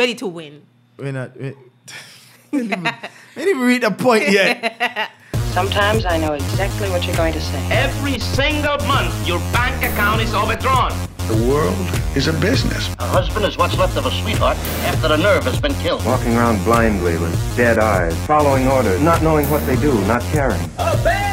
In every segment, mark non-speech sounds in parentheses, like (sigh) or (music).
ready to win. We're not. We, (laughs) we didn't even, we didn't even read the point yet. (laughs) Sometimes I know exactly what you're going to say. Every single month, your bank account is overdrawn. The world is a business. A husband is what's left of a sweetheart after the nerve has been killed. Walking around blindly with dead eyes, following orders, not knowing what they do, not caring. Obey all rules.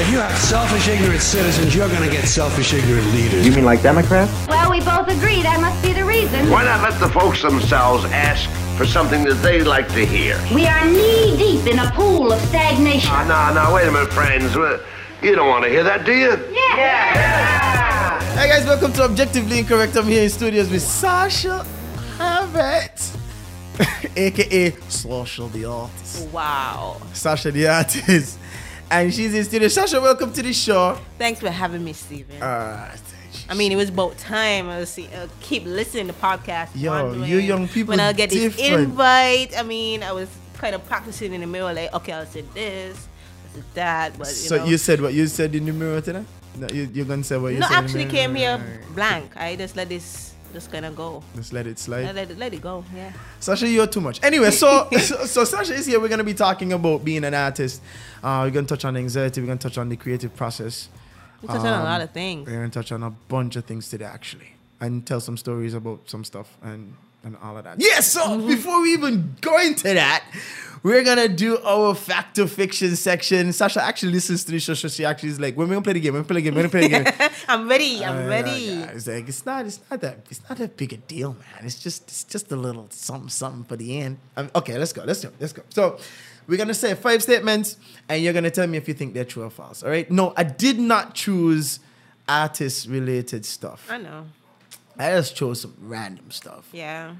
If you have selfish, ignorant citizens, you're going to get selfish, ignorant leaders. You mean like Democrats? Well, we both agree that must be the reason. Why not let the folks themselves ask for something that they like to hear? We are knee deep in a pool of stagnation. Ah, no, no, wait a minute, friends. You don't want to hear that, do you? Yeah! Yeah! Hey guys, welcome to Objectively Incorrect. I'm here in studios with Sasha Hammett, (laughs) aka Social the Artist. Wow. Sasha the Artist. And she's in studio. Sasha, welcome to the show. Thanks for having me, Steven. Uh, I mean, it was about time. I was see, uh, keep listening to podcasts. Yo, you young people When I get this invite, I mean, I was kind of practicing in the mirror, like, okay, I'll say this, I'll say that, but you so know. you said what you said in the mirror today? No, you, you're gonna say what you no, said. the actually came here blank. I just let this just gonna go. Just let it slide. Let it, let it go. Yeah. Sasha, you're too much. Anyway, so, (laughs) so so Sasha is here. We're gonna be talking about being an artist. Uh, we're gonna touch on anxiety. We're gonna touch on the creative process. We touched on a Um, lot of things. We're gonna touch on a bunch of things today, actually, and tell some stories about some stuff and and all of that. Yes. So Mm-hmm. before we even go into that, we're gonna do our fact or fiction section. Sasha actually listens to the show, so she actually is like, "When we gonna play the game? When we play the game? When we play the game?" (laughs) I'm ready. (laughs) I'm Uh, ready. yeah, It's like it's not. It's not that. It's not that big a deal, man. It's just. It's just a little something, something for the end. Um, okay, let's go. Let's go. Let's go. So, we're gonna say five statements, and you're gonna tell me if you think they're true or false. All right? No, I did not choose artist-related stuff. I know. I just chose some random stuff. Yeah.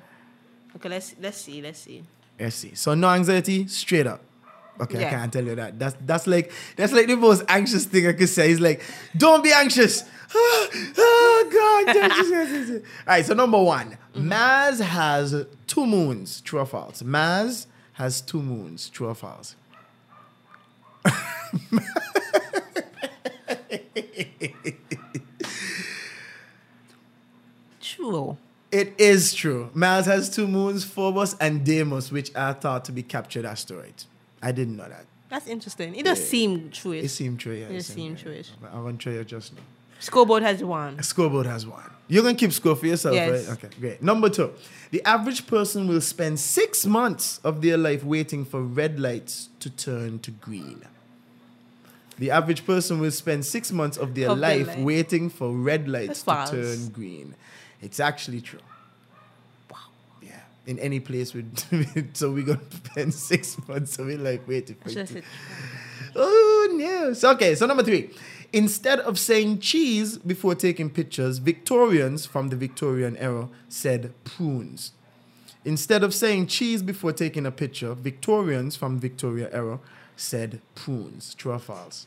Okay, let's let's see. Let's see. See. So, no anxiety, straight up. Okay, I can't tell you that. That's that's like that's like the most anxious thing I could say. He's like, don't be anxious. oh (sighs) God. don't just- just- just- just." All right. So number one, Mars has two moons. True or false? Mars has two moons. True or false? True. It is true. Mars has two moons, Phobos and Deimos, which are thought to be captured asteroids. I didn't know that. That's interesting. It does seem true. It seemed true. Yeah, It seemed true-ish. I won't try you just now. Scoreboard has one. Scoreboard has one. You're gonna keep score for yourself, Yes. right? Okay, great. Number two, the average person will spend six months of their life waiting for red lights to turn to green. The average person will spend six months of their Of their life life. waiting for red lights That's to false. turn green. It's actually true. Wow. Yeah. In any place with (laughs) so we're gonna spend (laughs) six months of our life waiting for I it have said Oh no. So, okay, so number three. Instead of saying cheese before taking pictures, Victorians from the Victorian era said prunes. Instead of saying cheese before taking a picture, Victorians from Victoria era said prunes. True or false?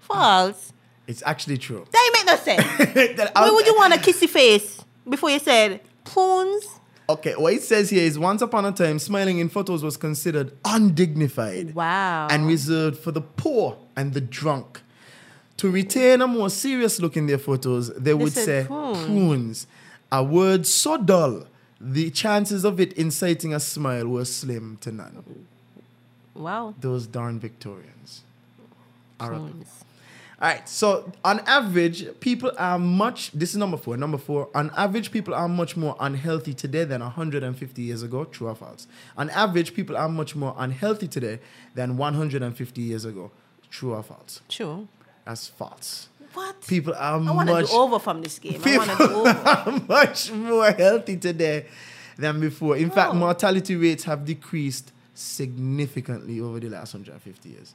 false. It's actually true. That make no sense. (laughs) Why would you want a kissy face before you said prunes? Okay, what it says here is once upon a time, smiling in photos was considered undignified. Wow. and reserved for the poor and the drunk. To retain a more serious look in their photos, they would say prunes. A word so dull, the chances of it inciting a smile were slim to none. wow. Those darn Victorians. Prunes. All right. So on average, people are much. This is number four. Number four. On average, people are much more unhealthy today than 150 years ago. True or false? On average, people are much more unhealthy today than 150 years ago. True or false? True. That's false. What? People are I want to do over from this game. I want to do over. (laughs) are much more healthy today than before. In fact, Oh. mortality rates have decreased significantly over the last 150 years.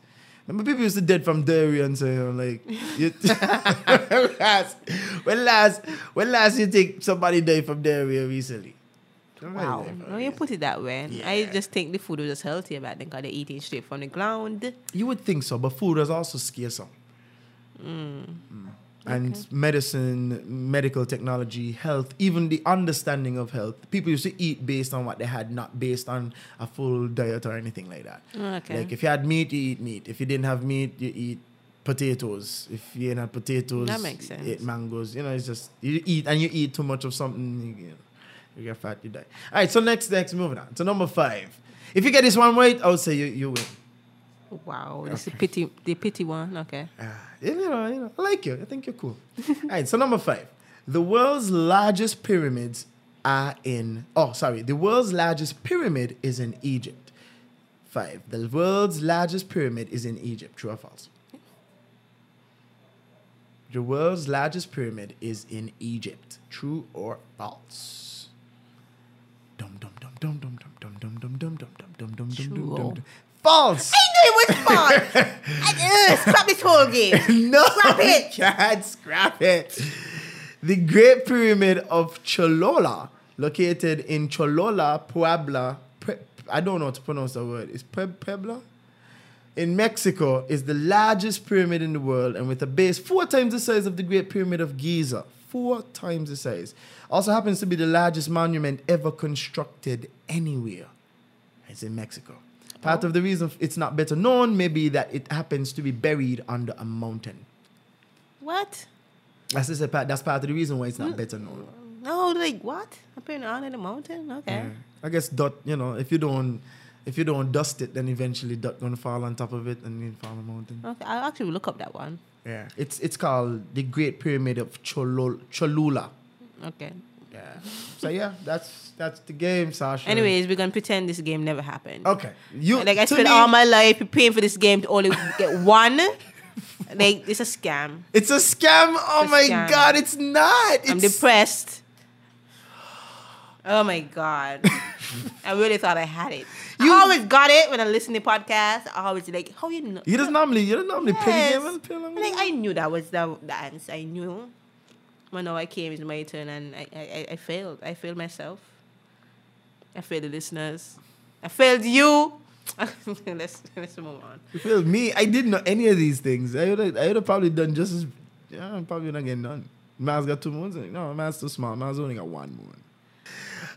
Remember, people used to dead from diarrhea and say, I'm like, you, (laughs) when last, when last, when last you think somebody died from diarrhea recently? Somebody Wow. No, you put it that way. I just think the food was just healthier back then because they're eating straight from the ground. You would think so, but food was also scarcer. Mm. And medicine, medical technology, health, even the understanding of health. People used to eat based on what they had, not based on a full diet or anything like that. Okay. Like if you had meat, you eat meat. If you didn't have meat, you eat potatoes. If you have potatoes, That makes you sense. eat mangoes. You know, it's just you eat and you eat too much of something. You know, You get fat, you die. All right, so next, next, moving on. So number five. If you get this one right, I would say you, you win. Wow, this is pity, the pity one. Okay. Ah, you know, you know, I like you. I think you're cool. All right, so number five. The world's largest pyramids are in, oh, sorry. The world's largest pyramid is in Egypt. Five. The world's largest pyramid is in Egypt. True or false? The world's largest pyramid is in Egypt. True or false? Dum dum dum dum dum dum dum dum dum dum dum dum dum dum dum. False. I knew it was (laughs) false. I, uh, scrap this whole game. (laughs) no, Scrap it. we can't scrap it. The Great Pyramid of Cholola, located in Cholola, Puebla. I don't know how to pronounce the word. Is Pe- Puebla? In Mexico, is the largest pyramid in the world and with a base four times the size of the Great Pyramid of Giza. Four times the size. Also happens to be the largest monument ever constructed anywhere. It's in Mexico. Part of the reason it's not better known may be that it happens to be buried under a mountain. What? That's just a part, that's part of the reason why it's not mm. better known. No, like what? Apparently on in the mountain. Okay. I guess dot, you know, if you don't if you don't dust it, then eventually dot gonna fall on top of it and then fall on the mountain. Okay. I'll actually look up that one. Yeah. It's it's called the Great Pyramid of Cholol, Cholula. Okay. Yeah. So yeah, that's that's the game, Sasha. Anyways, we're gonna pretend this game never happened. Okay. You Like I spent me, all my life preparing for this game to only get (laughs) one. like it's a scam. It's a scam. Oh a my scam. god, it's not. It's, I'm depressed. Oh my god. (laughs) I really thought I had it. You- I always got it when I listen to podcasts. I always like, how you know? You just normally you don't normally Yes. game and Like. I knew that was the, the answer. I knew. Now I came, it's my turn, and I, I, I- failed. I failed myself. I failed the listeners. I failed you. (laughs) let's let's move on. You feel me? I didn't know any of these things. I would have, I would have probably done just as. Yeah, I'm probably not getting done. Man's got two moons. No, man's too small. Man's only got one moon.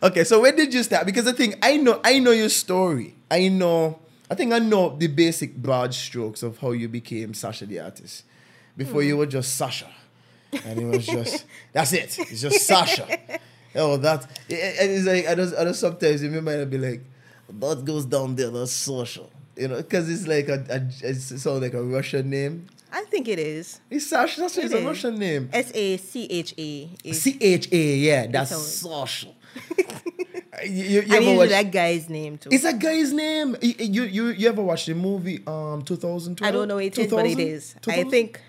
Okay, so when did you start? Because I think I know, I know your story. I know. I think I know the basic broad strokes of how you became Sasha the artist. Before hmm. you were just Sasha, and it was just that's it. It's just Sasha. (laughs) Oh, that it, it- it's like I just, I just sometimes you might be like, that goes down there. That's social, you know, because it's like a, a it sounds like a Russian name. I think it is. It's Sasha. That's It it's a. Russian name. S A C H A. C H A. Yeah, that's social. (laughs) you, you, ever watch? that guy's name too. It's a guy's name. You, you you you ever watched the movie um 2012? I don't know what it is, but it 2000? is. I 2000? think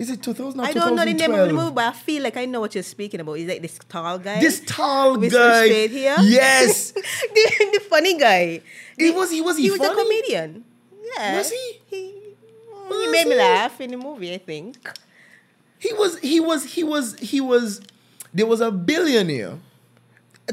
Is it 2000 or I don't know the name of the movie, but I feel like I know what you're speaking about. Is like this tall guy? This tall With guy. straight hair? Yes. (laughs) the, the funny guy. He was he was he, He was a comedian. Yeah. Was he? He, he Was made me laugh in the movie, I think. He was he was he was he was there was a billionaire.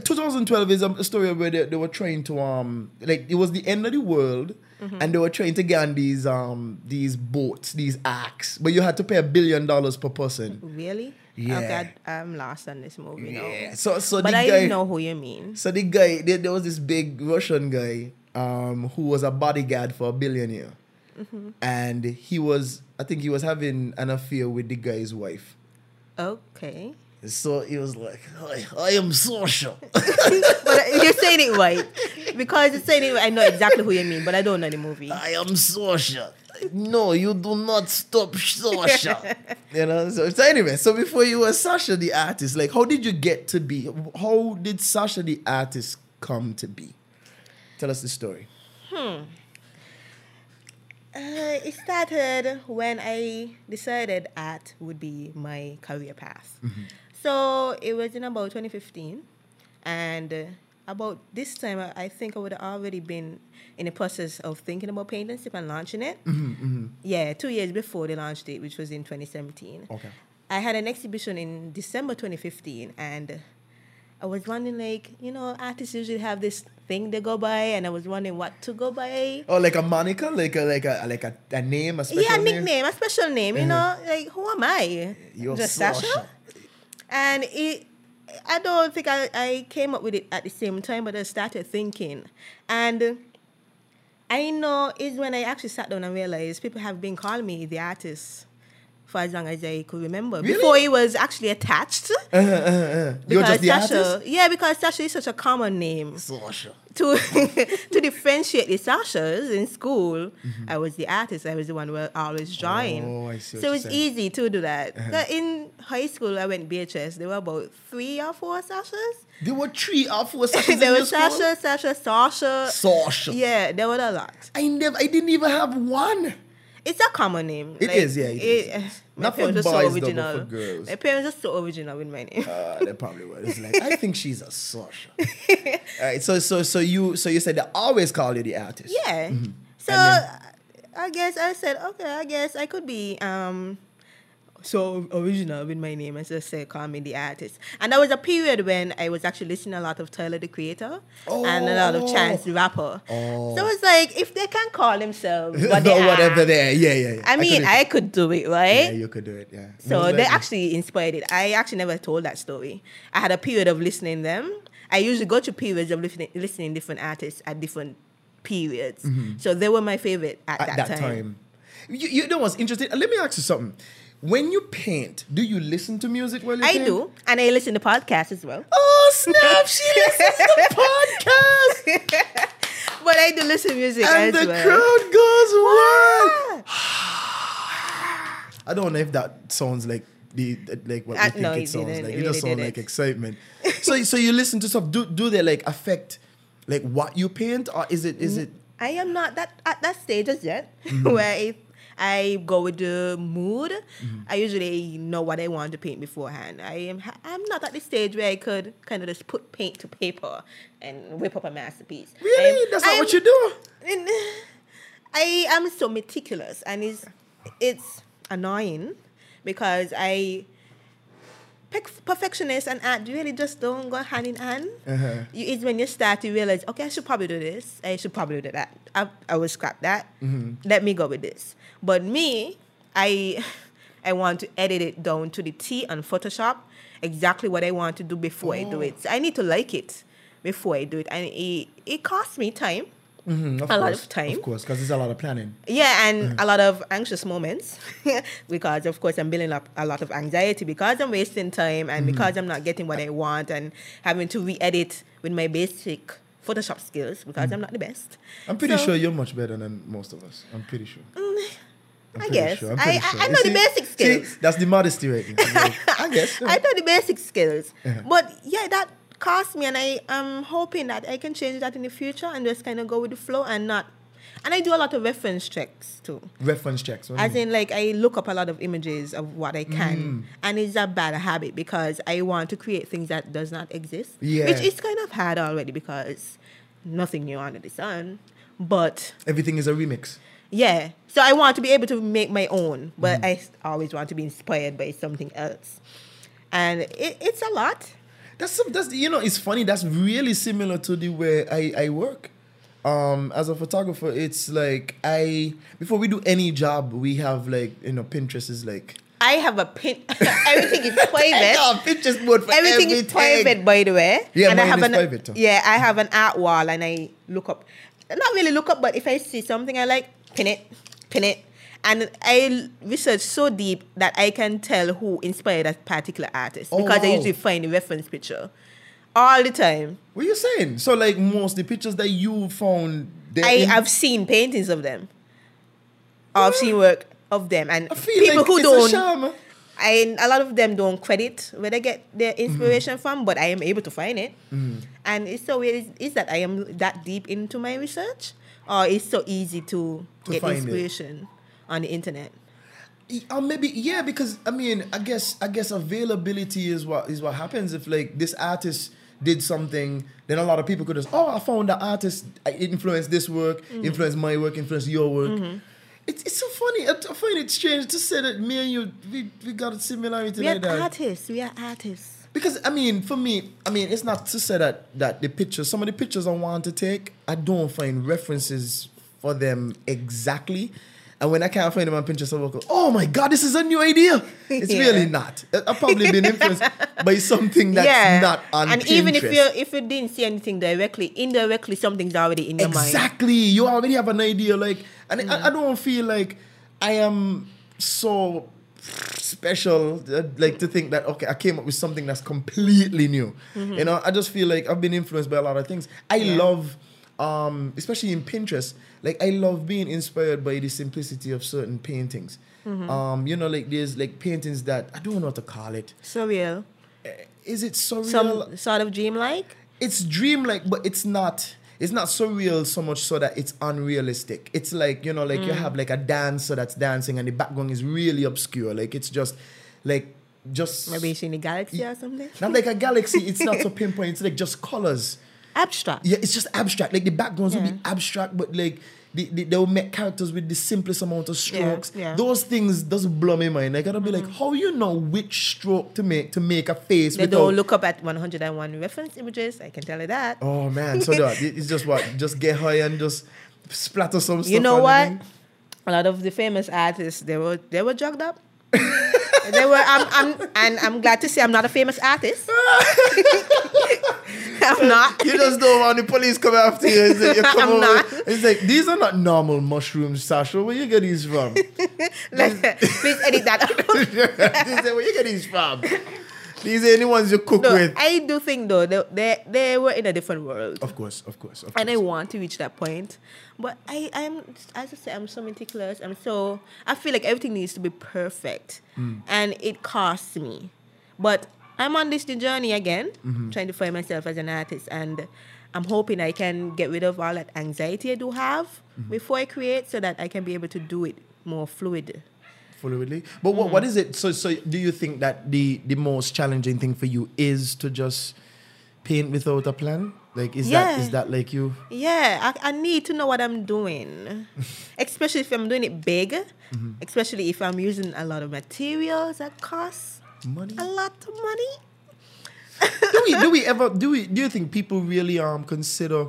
2012 is a story where they, they were trying to um like it was the end of the world Mm-hmm. and they were trying to get on these um these boats these acts, but you had to pay a billion dollars per person. Really? Yeah. Okay, I, I'm lost on this movie Yeah. now. So so But I guy know who you mean. so the guy there, there was this big Russian guy um who was a bodyguard for a billionaire Mm-hmm. and he was I think he was having an affair with the guy's wife. Okay. So he was like, I, I am social. (laughs) But you're saying it right. Because you're saying it right, I know exactly who you mean, but I don't know the movie. I am social. No, you do not stop social. (laughs) you know, so, so anyway, so before you were Sasha the artist, like how did you get to be? How did Sasha the artist come to be? Tell us the story. Uh, it started when I decided art would be my career path. So it was in about 2015, and uh, about this time, I- think I would have already been in the process of thinking about Paint and Sip and launching it. Mm-hmm, mm-hmm. Yeah, two years before they launched it, which was in 2017. Okay. I had an exhibition in December 2015, and uh, I was wondering, like, you know, artists usually have this thing they go by, and I was wondering what to go by. Oh, like a moniker, like a like a like a, a name, a special yeah, name. nickname, a special name. You uh-huh. know, like who am I? You're Just Sasha. And it, I don't think I, I came up with it at the same time, but I started thinking, and I know is when I actually sat down and realized people have been calling me the artist for as long as I could remember. Really? Before he was actually attached. Uh, uh, uh. You're Because just the Sasha, artist. yeah, because Sasha is such a common name. Sasha. To (laughs) to differentiate the Sashas in school, I was the artist. I was the one who was always drawing. Mm-hmm. Oh, I see so it's saying. Uh-huh. easy to do that. So in high school, I went BHS. There were about three or four Sashas. There were three or four (laughs) Sashas in there was school? Sasha, Sasha, Sasha. Sasha. Yeah, there were a lot. I never, I didn't even have one. It's a common name. It is, yeah, it is. my Not for parents are boys, so original. for girls. My parents are so original with my name. Uh, they probably were. It's like I think she's a Sasha. (laughs) All right, so so so you so you said they always call you the artist. Yeah. So And I guess I said, okay, I guess I could be um so original with my name and just say call me the artist. And that was a period when I was actually listening a lot of Tyler the Creator and a lot of oh. Chance the Rapper. Oh. So it's like if they can call themselves (laughs) what they No, whatever are. Yeah, yeah, yeah. I mean, I could do it, right? Yeah, you could do it. Yeah. So Most they actually inspired it. I actually never told that story. I had a period of listening them. I usually go to periods of listening, listening different artists at different periods. Mm-hmm. So they were my favorite at, at that, that, time. time. You, you know what's interesting? Let me ask you something. When you paint, do you listen to music while you I paint? do, and I listen to podcasts as well. Oh snap! She (laughs) listens to podcasts, (laughs) But I do listen to music and as the well. crowd goes wild. (sighs) I don't know if that sounds like the like what Uh, you think no, it sounds like. It It, just sounds like excitement. (laughs) so so you listen to stuff. Do do they like affect like what you paint, or is it is it? I am not that at that stage as yet, Mm-hmm. where if I go with the mood, Mm-hmm. I usually know what I want to paint beforehand. I am I'm not at the stage where I could kind of just put paint to paper and whip up a masterpiece. Really? I'm- That's not I'm- what you do. (sighs) I am so meticulous, and it's it's annoying because I perf- perfectionist and art really just don't go hand in hand. Uh-huh. You, it's when you start to realize, okay, I should probably do this. I should probably do that. I, I will scrap that. Mm-hmm. Let me go with this. But me, I I want to edit it down to the T on Photoshop, exactly what I want to do before I do Oh. it. So I need to like it before I do it, and it it costs me time. Mm, of a lot of time. Of course, because there's a lot of planning. Yeah, and mm-hmm. a lot of anxious moments (laughs) because, of course, I'm building up a lot of anxiety because I'm wasting time and because mm-hmm. I'm not getting what I want and having to re-edit with my basic Photoshop skills because mm. I'm not the best. I'm pretty So, sure you're much better than most of us. I'm pretty sure. Mm, I'm I guess sure. I, sure. I know see- the basic see, skills. that's the modesty right there. (laughs) I guess. I know the basic skills, Uh-huh. but yeah, that cost me, and I am hoping that I can change that in the future and just kind of go with the flow and not. And I do a lot of reference checks too. Reference checks. As in, like, I look up a lot of images of what I Mm. can, and it's a bad habit because I want to create things that does not exist. Yeah. Which is kind of hard already because nothing new under the sun. But Everything is a remix. Yeah, so I want to be able to make my own, but Mm. I always want to be inspired by something else, and it, it's a lot. That's some, that's you know it's funny. That's really similar to the way I I work. Um, as a photographer, it's like I before we do any job, we have like you know Pinterest is like I have a pin. (laughs) everything is (laughs) private. oh, Pinterest board for Everything everything. is private, by the way. Yeah, and I have is an, private too. Yeah, I have an art wall, and I look up. Not really look up, but if I see something I like, pin it, pin it, and I research so deep that I can tell who inspired a particular artist Oh, because I usually find the reference picture all the time. What are you saying? So like most the pictures that you found, I in- have seen paintings of them. I've seen work of them, and people like who don't. a. I a lot of them don't credit where they get their Mm-hmm. inspiration from, but I am able to find it. And it's so weird. Is, is that I am that deep into my research, or it's so easy to, To get find it. inspiration on the internet? Or maybe yeah, because I mean, I guess I guess availability is what is what happens if like this artist did something, then a lot of people could just oh I found that artist I- it influenced this work, Mm-hmm. influenced my work, influenced your work. It's, it's so funny. I, I find it strange to say that me and you we, we got a similarity We are like that. artists. We are artists. Because I mean, for me, I mean, it's not to say that that the pictures, some of the pictures I want to take, I don't find references for them exactly. And when I can't find them on Pinterest, I go, "Oh my God, this is a new idea." It's (laughs) Yeah. really not. I've probably been influenced by something that's yeah, not on and Pinterest. even if you if you didn't see anything directly, indirectly something's already in your mind. exactly, you already have an idea. Like, and Mm. I, I don't feel like I am so special uh, like to think that okay i came up with something that's completely new. You know i just feel like i've been influenced by a lot of things. I love um especially in pinterest like i love being inspired by the simplicity of certain paintings. Um you know like there's like paintings that i don't know what to call it. Surreal. is it surreal? Some sort of dreamlike. it's dreamlike, but it's not. It's not surreal so much so that it's unrealistic. It's like you know, like you mm. have like a dancer that's dancing and the background is really obscure. Like it's just, like just Maybe it's in the galaxy or something. not like a galaxy. It's not so (laughs) pinpoint. It's like just colors. Abstract. Yeah, it's just abstract. Like the backgrounds will be abstract, but like the, the, they'll make characters with the simplest amount of strokes. yeah. Those things doesn't blow my mind. I gotta be like, mm. how you know which stroke to make to make a face? They without- don't look up at 101 reference images. I can tell you that. Oh man, so that (laughs) it's just what just get high and just splatter some stuff. you know what? A lot of the famous artists they were they were drugged up. (laughs) they were. I'm, I'm and I'm glad to say I'm not a famous artist. (laughs) I'm not. You just don't want the police come after you. It's like, you (laughs) come I'm over- not. It's like these are not normal mushrooms, Sasha. Where you get these from? (laughs) Like, please edit that out. Say, Where you get these from? These are the ones you cook No, with. I do think though they, they they were in a different world. Of course, of course, of and I want to reach that point. But I, I'm, as I say, I'm so meticulous. I'm so, I feel like everything needs to be perfect. Mm. And it costs me. But I'm on this journey again, Mm-hmm. trying to find myself as an artist. And I'm hoping I can get rid of all that anxiety I do have Mm-hmm. before I create so that I can be able to do it more fluid. Fluidly. But what, Mm. what is it? So so do you think that the the most challenging thing for you is to just paint without a plan? Like is that Yeah. is that like you? Yeah, I, I need to know what I'm doing, (laughs) especially if I'm doing it big, Mm-hmm. especially if I'm using a lot of materials that cost Money? a lot of money. (laughs) do we do we (laughs) ever do we do you think people really um consider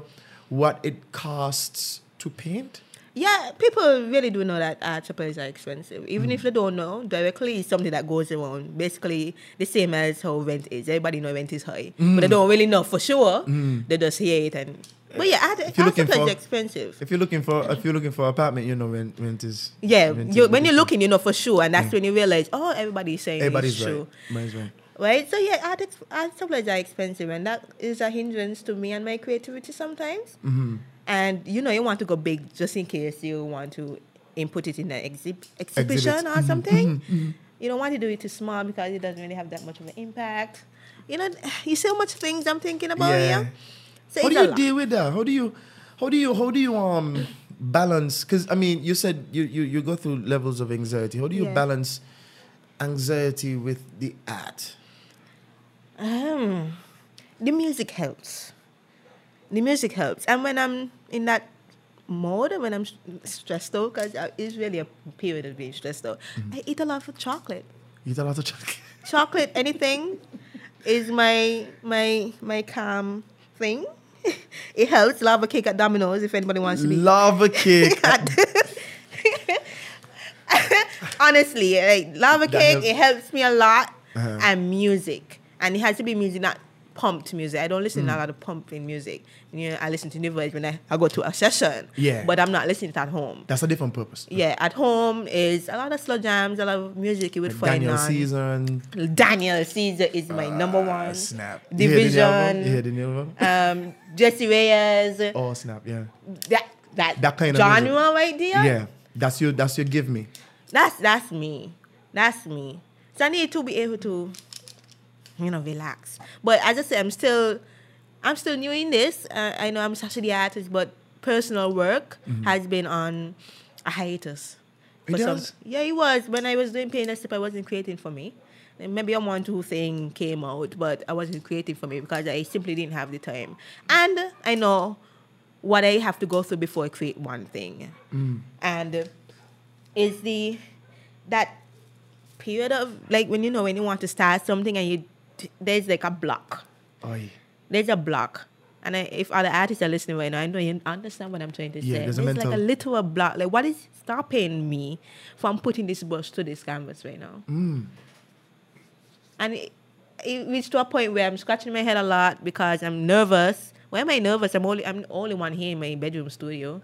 what it costs to paint? Yeah, people really do know that art supplies are expensive. Even Mm. if they don't know, directly it's something that goes around. Basically, the same as how rent is. Everybody know rent is high, but Mm. they don't really know for sure. They just hear it and. But yeah, art, If you're art looking supplies for- are expensive. If you're looking for if you're looking for apartment, you know rent rent is Yeah, rent is when you're looking, you know for sure, and that's when you realize, oh, everybody's saying everybody's right. Right. Right? So yeah, art, ex- art supplies are expensive, and that is a hindrance to me and my creativity sometimes. Mm-hmm. And you know, you want to go big just in case you want to input it in an exhib- exhibition Exhibit. or something. Mm-hmm. You don't want to do it too small because it doesn't really have that much of an impact. You know, you see so much things I'm thinking about Yeah. here. So How do you deal with that? How do you how do you how do you um balance because I mean you said you, you you go through levels of anxiety. How do you Yeah. balance anxiety with the art? Um, the music helps. The music helps, and when I'm in that mode, when I'm stressed out, because it's really a period of being stressed out, I eat a lot of chocolate. Eat a lot of chocolate. (laughs) Chocolate, anything, is my my my calm thing. (laughs) it helps. Lava cake at Domino's if anybody wants to be. Lava (laughs) cake. Honestly, like lava That cake, helps. it helps me a lot. Uh-huh. And music, and it has to be music, not pumped music. I don't listen Mm. to a lot of pumping music. You know, I listen to new voice when I, I go to a session. Yeah. But I'm not listening to it at home. That's a different purpose. Yeah, at home is a lot of slow jams, a lot of music you would find Daniel on. Caesar Daniel Caesar is my number one. Snap. You hear the new album? You hear Division. the new? Um, Jessie Reyez. Oh snap! Yeah, That that That kind of genre right there. yeah. That's your that's your give me. That's that's me. That's me. So I need to be able to, you know, relax. But as I said, I'm still, I'm still new in this. Uh, I know I'm such the artist, but personal work has been on a hiatus. Mm-hmm. It some- has? yeah, it was. When I was doing Paint and Sip, I wasn't creating for me. Maybe a one two thing came out, but I wasn't creating for me because I simply didn't have the time. And I know what I have to go through before I create one thing. And is the that period of like when you know when you want to start something and you there's like a block. There's a block. And I, if other artists are listening right now, I know you understand what I'm trying to Yeah, say. there's a like a little block. Like what is stopping me from putting this brush to this canvas right now? Mm. And it, it reached to a point where I'm scratching my head a lot because I'm nervous. Why am I nervous? I'm only I'm the only one here in my bedroom studio.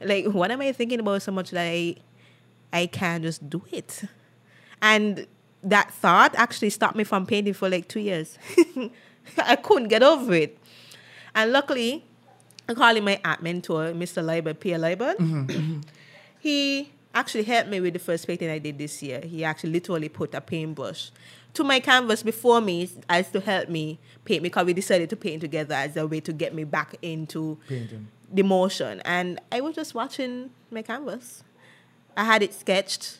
Mm-hmm. Like, what am I thinking about so much that I I can't just do it? And that thought actually stopped me from painting for like two years. (laughs) I couldn't get over it. And luckily, I call him my art mentor, Mr. Leiber, Pierre Leiber. Mm-hmm, mm-hmm. (clears throat) he actually helped me with the first painting I did this year. He actually literally put a paintbrush to my canvas before me as to help me paint because we decided to paint together as a way to get me back into Painting. the motion. And I was just watching my canvas. I had it sketched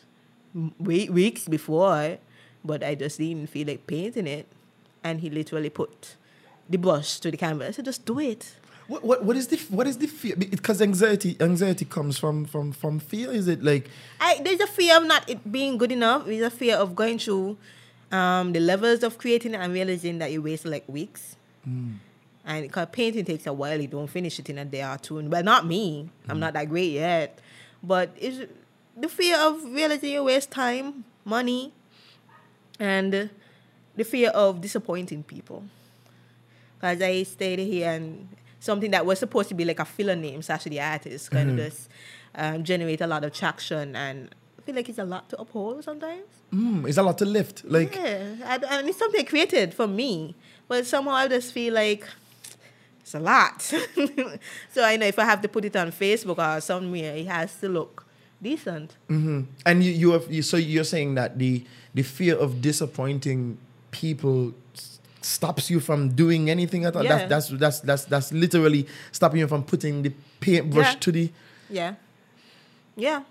weeks before, but I just didn't feel like painting it. And he literally put the brush to the canvas. I said, just do it. What, what what is the what is the fear? Because anxiety anxiety comes from from from fear. Is it like I, there's a fear of not it being good enough. There's a fear of going through um, the levels of creating and realizing that you waste like weeks. And because painting takes a while, you don't finish it in a day or two. Well, not me. I'm not that great yet. But it's the fear of realizing you waste time, money, and the fear of disappointing people. Because I stayed here and something that was supposed to be like a filler name, Sasha the artist, kind of just um, generate a lot of traction. And I feel like it's a lot to uphold sometimes. mm, is a lot to lift? Like Yeah, I, and it's something I created for me, but somehow I just feel like it's a lot. (laughs) so I know if I have to put it on Facebook or somewhere, it has to look decent. and you you have you, so you're saying that the the fear of disappointing people stops you from doing anything at all. Yeah. That's that's that's that's that's literally stopping you from putting the paintbrush Yeah. to the. Yeah, yeah.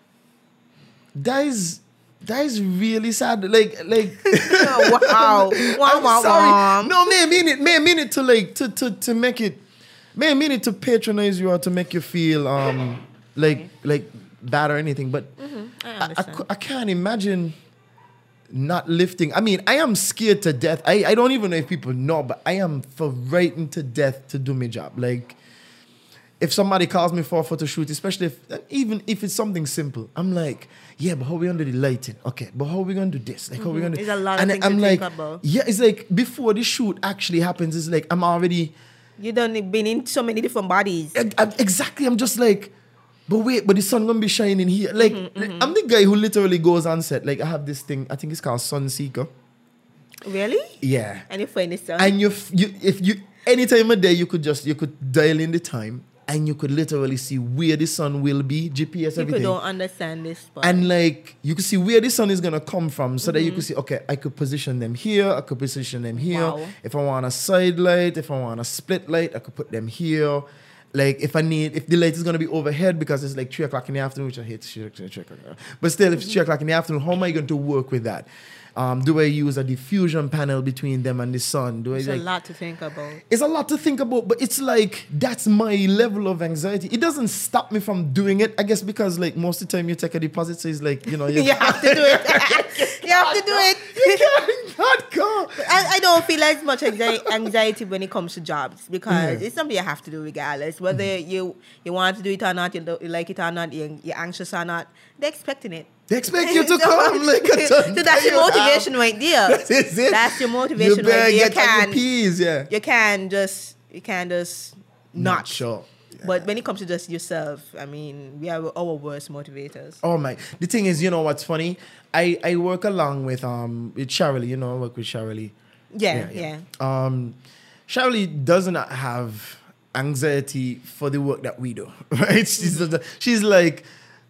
That is that is really sad. Like like. Oh, (laughs) wow, (laughs) wow, I'm wow, sorry. wow. No, may I mean it. May I mean it to like to to to make it. May I mean it to patronize you or to make you feel um like like bad or anything. But I I, I, I can't imagine not lifting. I mean, I am scared to death. I, I don't even know if people know, but I am frightened to death to do my job. Like, if somebody calls me for a photo shoot, especially if even if it's something simple, I'm like, yeah, but how are we gonna do the lighting? Okay, but how are we gonna do this? Like, how we mm-hmm. gonna? do It's a lot of and things I'm like, yeah, it's like before the shoot actually happens, it's like I'm already You done been in so many different bodies. I- I'm- exactly. I'm just like, but wait, but the sun gonna be shining here. Like, Mm-hmm, I'm the guy who literally goes on set. Like, I have this thing. I think it's called Sun Seeker. Really? Yeah. And you find this And you, f- you, if you, any time of day, you could just, you could dial in the time, and you could literally see where the sun will be, GPS, people everything. don't understand this part. And like you could see where the sun is gonna come from, so that you Mm-hmm. could see, okay, I could position them here, I could position them here. Wow. If I want a side light, if I want a split light, I could put them here. Like if I need, if the light is gonna be overhead because it's like three o'clock in the afternoon, which I hate three o'clock. But still, if it's three o'clock in the afternoon, how am I going to work with that? Um, do I use a diffusion panel between them and the sun? Do I it's like, a lot to think about. it's a lot to think about, but it's like that's my level of anxiety. It doesn't stop me from doing it, I guess, because like most of the time you take a deposit, so it's like you know (laughs) you, You have to do it. (laughs) you have to do it. you can't go. I, I don't feel as much anxiety when it comes to jobs because Yeah. it's something you have to do regardless. Whether you you want to do it or not, you, you like it or not, you, you're anxious or not, they're expecting it. They expect you (laughs) to come like a ton. so that's your motivation right there. (laughs) That is it. That's your motivation You better right there. You get on your can P's, yeah. you can just you can just not, sure. But when it comes to just yourself, I mean, we are our worst motivators. Oh my! The thing is, you know what's funny? I I work along with um with Shirley. You know, I work with Shirley. Yeah, yeah. Um, Shirley does not have anxiety for the work that we do, (laughs) right? She's, the- she's like,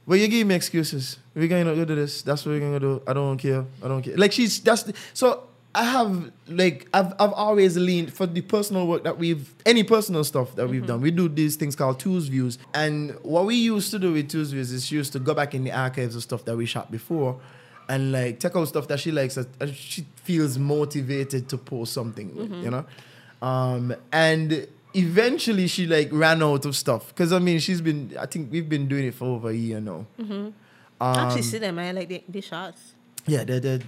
well, you give me excuses. We're gonna go do this. That's what we're gonna do. I don't care. I don't care. Like she's that's the, so. I have like I've I've always leaned for the personal work that we've any personal stuff that we've done. We do these things called tools views, and what we used to do with tools views is she used to go back in the archives of stuff that we shot before, and like take out stuff that she likes she feels motivated to post something with, you know um and eventually she like ran out of stuff because i mean she's been i think we've been doing it for over a year now um, Actually, see them, I like the, the shots. yeah they're, they're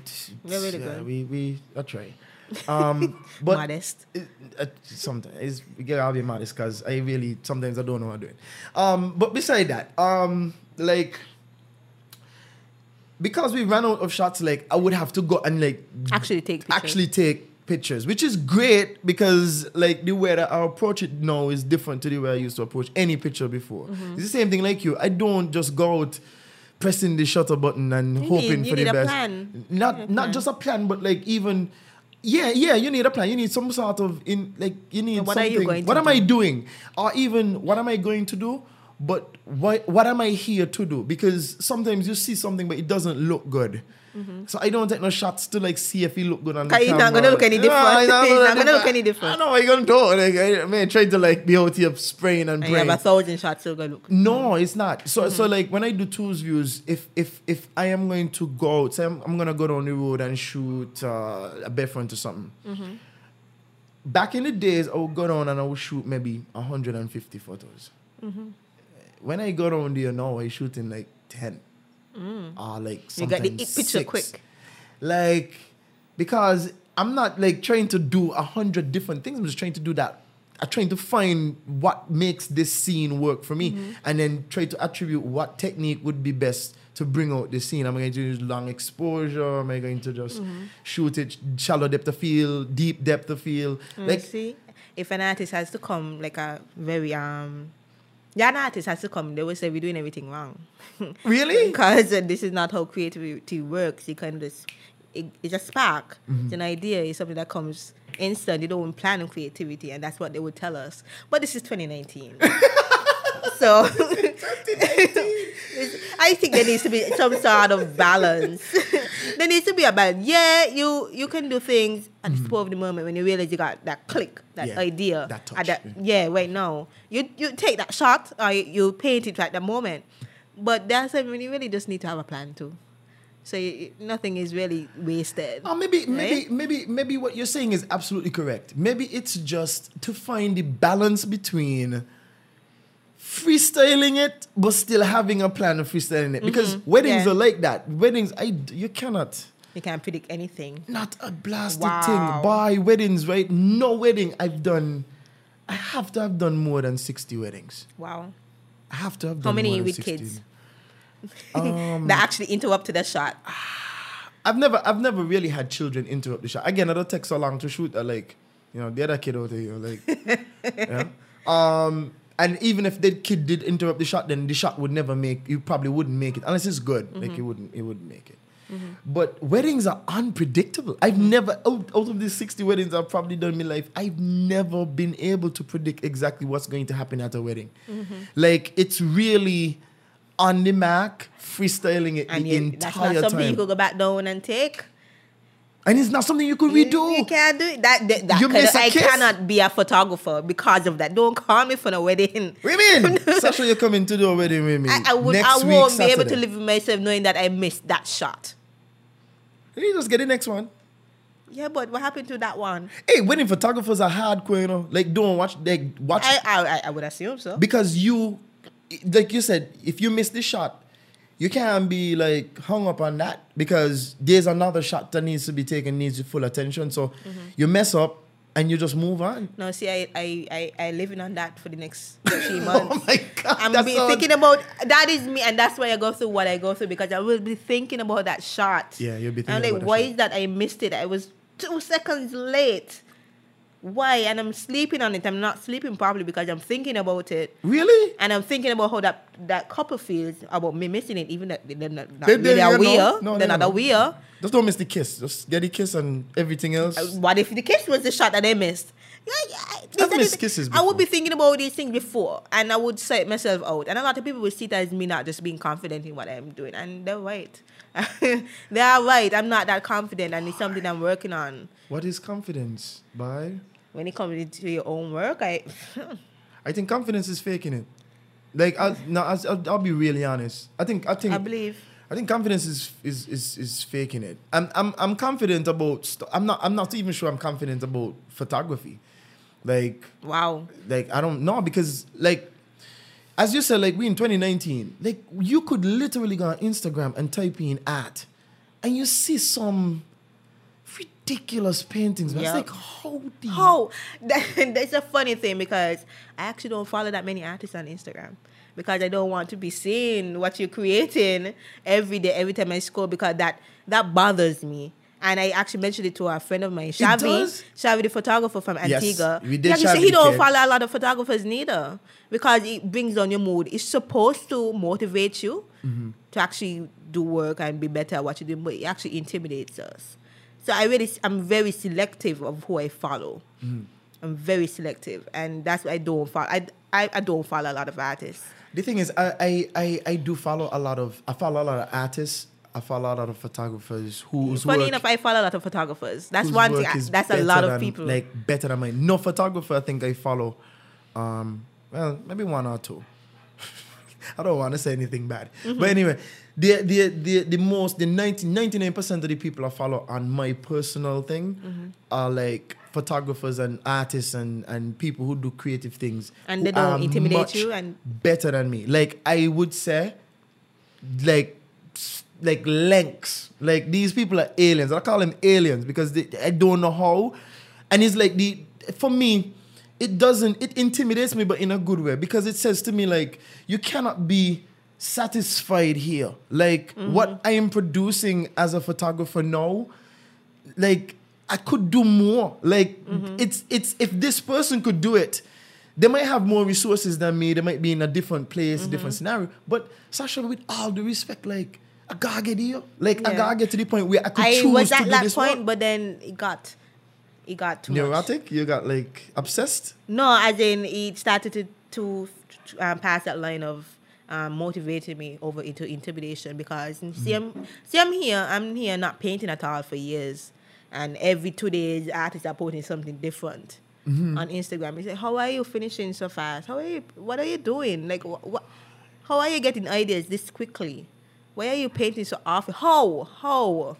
They're really yeah, good. we we i try (laughs) um but Modest. it- uh, sometimes you gotta be modest because i really sometimes i don't know what i'm doing um but beside that um like because we ran out of shots like i would have to go and like Actually, take pictures. actually take pictures, which is great because like the way that I approach it now is different to the way I used to approach any picture before. Mm-hmm. It's the same thing like you. I don't just go out pressing the shutter button and You hoping need- for the best. plan. Not a not just a plan, but like even yeah, yeah, you need a plan. You need some sort of in like you need what are you going to what am do? I doing? Or even what am I going to do? But what what am I here to do? Because sometimes you see something but it doesn't look good. So I don't take no shots to like see if he look good on the Mm-hmm. camera. (laughs) not gonna look any different. it's not It's gonna not gonna look- any different. I know what you gonna do. Like I man, trying to like be out here spraying and you have a thousand shots still gonna look. No, it's not. So so like when I do tools views, if if if I am going to go, say I'm, I'm gonna go down the road and shoot uh, a Bedfront or something. Back in the days, I would go down and I would shoot maybe 150 photos. When I go down there now, I shooting like 10. Or like You got the it picture six. quick. Like because I'm not like trying to do a hundred different things. I'm just trying to do that. I'm trying to find what makes this scene work for me, Mm-hmm. and then try to attribute what technique would be best to bring out the scene. Am I going to use long exposure? Am I going to just Mm-hmm. shoot it shallow depth of field, deep depth of field? Mm, Like see, if an artist has to come like a very um, yeah, an artist has to come. They will say we're doing everything wrong. (laughs) Really? because uh, this is not how creativity works. You can just it, it's a spark. Mm-hmm. It's an idea. It's something that comes instant. You don't plan on creativity, and that's what they would tell us. But this is 2019. (laughs) so (laughs) I think there needs to be some sort of balance. (laughs) there needs to be a balance. Yeah, you you can do things at the spur of the moment when you realize you got that click, that Mm-hmm. Yeah, idea, that touch, that, yeah. yeah, right now. You you take that shot or you, you paint it at the moment. But that's when you really just need to have a plan too. So you, nothing is really wasted. Oh, maybe, maybe, maybe, maybe what you're saying is absolutely correct. Maybe it's just to find the balance between freestyling it, but still having a plan of freestyling it. Because weddings Mm-hmm. Yeah. are like that. Weddings, I, you cannot. You can't predict anything. Not a blasted Wow. thing. By weddings, right? No wedding I've done. I have to have done more than 60 weddings. Wow. I have to have done How many with 60. kids? (laughs) Um, (laughs) that actually interrupted the shot. (sighs) I've never I've never really had children interrupt the shot. Again, I don't take so long to shoot. I like, you know, the other kid over there, like, (laughs) yeah. Um, and even if the kid did interrupt the shot, then the shot would never make. You probably wouldn't make it unless it's good. Mm-hmm. Like it wouldn't. It wouldn't make it. But weddings are unpredictable. I've never out, out of these sixty weddings I've probably done in my life. I've never been able to predict exactly what's going to happen at a wedding. Mm-hmm. Like it's really on the mark, freestyling it And the you, that's entire not something time. you could go back down and take. And it's not something you could You, redo. you can't do it. That, that, that You miss a I kiss? cannot be a photographer because of that. Don't call me for the wedding. What do you mean? (laughs) Sasha, you're coming to do a wedding with me. I, I, would, I won't be able to live with myself knowing that I missed that shot. You just get the next one. Yeah, but what happened to that one? Hey, wedding photographers are hardcore, you know. Like, don't watch, like, watch. I, I, I would assume so. because you, like you said, if you miss this shot, you can't be like hung up on that because there's another shot that needs to be taken, needs your full attention. So Mm-hmm. you mess up and you just move on. No, see, I, I, I, I living on that for the next three (laughs) months. Oh my God. I'm be thinking about that is me, and that's why I go through what I go through because I will be thinking about that shot. Yeah, you'll be And thinking I'm like, why shot. is that I missed it? I was two seconds late. Why? And I'm sleeping on it. I'm not sleeping properly because I'm thinking about it. Really? And I'm thinking about how that, that couple feels about me missing it, even that they're not, not They- they- aware. you know. No, they're not aware. Just don't miss the kiss. Just get the kiss and everything else. Uh, What if the kiss was the shot that they missed? Yeah, yeah, missed kisses I would be thinking about these things before, and I would set myself out. And a lot of people would see that as me not just being confident in what I'm doing, and they're right. (laughs) they are right. I'm not that confident, and it's something I'm working on. what is confidence? Bye. When it comes to your own work, I I think confidence is faking it. Like, I'll, no, I'll, I'll, I'll be really honest. I think, I think, I believe. I think confidence is is is, is faking it. I'm, I'm I'm confident about. St- I'm not. I'm not even sure I'm confident about photography. Like, Wow. like I don't know because like, as you said, like we in 2019, like you could literally go on Instagram and type in art, and you see some ridiculous paintings. man. It's like how the Oh, that, that's a funny thing because I actually don't follow that many artists on Instagram because I don't want to be seeing what you're creating every day, every time I scroll because that that bothers me. And I actually mentioned it to a friend of mine, Shavi. does? Shavi, the photographer from Yes, Antigua. we did He actually said Shavi he don't Kid. follow a lot of photographers neither because it brings down your mood. It's supposed to motivate you Mm-hmm. to actually do work and be better at what you do, but it actually intimidates us. So I really, I'm very selective of who I follow. Mm-hmm. I'm very selective, and that's why I don't follow. I, I, I don't follow a lot of artists. The thing is, I, I, I, I do follow a lot of I follow a lot of artists. I follow a lot of photographers whose Funny enough, I follow a lot of photographers. That's one thing. is That's a lot of than- people. Like better than mine. No photographer I think I follow. Um, well, maybe one or two. (laughs) I don't want to say anything bad. Mm-hmm. But anyway, the, the the the most the 90, 99% of the people I follow on my personal thing Mm-hmm. are like photographers and artists and, and people who do creative things. And they don't intimidate you and- better than me. Like I would say like like lengths. Like these people are aliens. I call them aliens because they, I don't know how. And it's like the for me, it doesn't it intimidates me, but in a good way because it says to me like you cannot be satisfied here. Like what mm-hmm. I am producing as a photographer now, like I could do more. Like mm-hmm. it's it's if this person could do it, they might have more resources than me. They might be in a different place, mm-hmm. different scenario. But Sasha, with all the respect, like I gotta get here. Like I gotta get to the point where I could I choose was to at do that this point, work. but then it got, it got too much. Neurotic? You got like obsessed? No, as in it started to to um, pass that line of um, motivating me over into intimidation because see, I'm see, I'm here. I'm here not painting at all for years, and every two days artists are posting something different on Instagram. They say, "How are you finishing so fast? How are you? What are you doing? Like, what? what how are you getting ideas this quickly? Why are you painting so often? How? How?"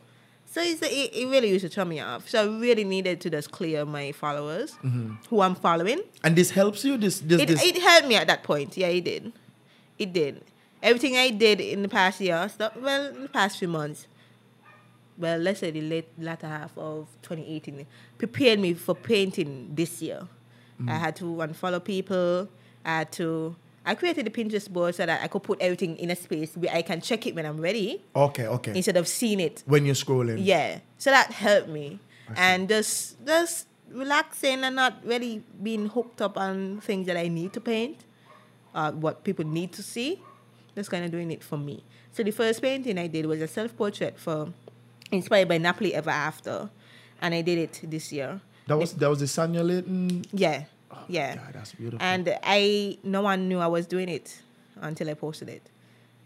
So it's, it, it really used to turn me off. So I really needed to just clear my followers mm-hmm. who I'm following. And this helps you? This this It, this it helped me at that point. Yeah, it did. It did. Everything I did in the past year, well, in the past few months, well, let's say the late latter half of 2018, prepared me for painting this year. I mm-hmm. had to unfollow people. I had to. I created the Pinterest board so that I could put everything in a space where I can check it when I'm ready Okay, okay. instead of seeing it when you're scrolling. yeah. So that helped me. And just just relaxing and not really being hooked up on things that I need to paint, uh, what people need to see. Just kind of doing it for me. So the first painting I did was a self portrait for inspired by Nappily Ever After. And I did it this year. That was that was the Sanaa Lathan. Yeah. Yeah. God, that's beautiful. And I no one knew I was doing it until I posted it.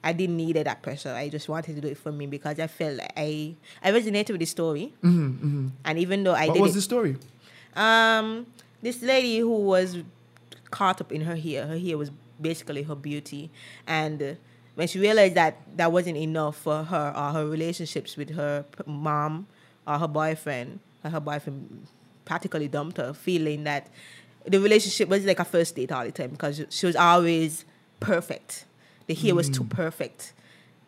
I didn't need that pressure. I just wanted to do it for me because I felt like I I resonated with the story. And even though I didn't- what did was it, the story? um, this lady who was caught up in her hair, her hair was basically her beauty, and when she realized that that wasn't enough for her or her relationships with her mom or her boyfriend, her boyfriend practically dumped her, feeling that the relationship was like a first date all the time because she was always perfect. The hair was too hmm. perfect.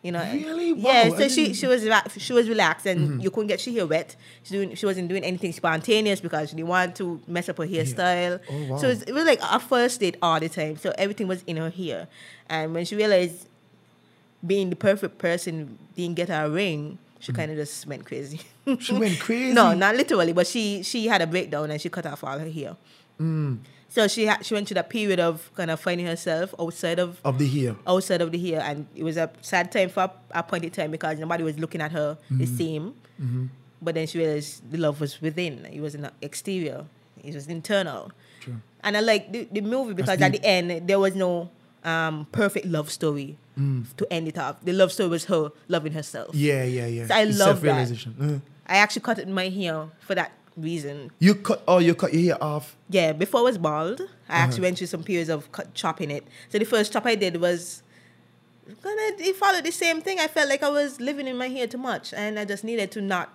You know, Really? yeah. Wow, I So she she was she was relaxed and mm-hmm. you couldn't get she hair wet. She doing she wasn't doing anything spontaneous because she didn't want to mess up her hairstyle. Oh, wow. So it was, it was like a first date all the time. So everything was in her hair, and when she realized being the perfect person didn't get her a ring, she mm-hmm. kind of just went crazy. She went (laughs) crazy. no, not literally, but she she had a breakdown and she cut off all her hair. Mm. So she had she went through that period of kind of finding herself outside of Of the here, outside of the hair, and it was a sad time for a, point in time because nobody was looking at her the Mm-hmm. same. But then she realized the love was within. It was not exterior. It was internal. And I like the, the movie because at deep. the end there was no um, perfect love story Mm. to end it off. The love story was her loving herself. Yeah, yeah, yeah. So I love that. Uh. I actually cut it in my hair for that reason. You cut oh you cut your hair off. Yeah, before I was bald, I Uh-huh. actually went through some periods of cut, chopping it. So the first chop I did was kind of it followed the same thing. I felt like I was living in my hair too much, and I just needed to not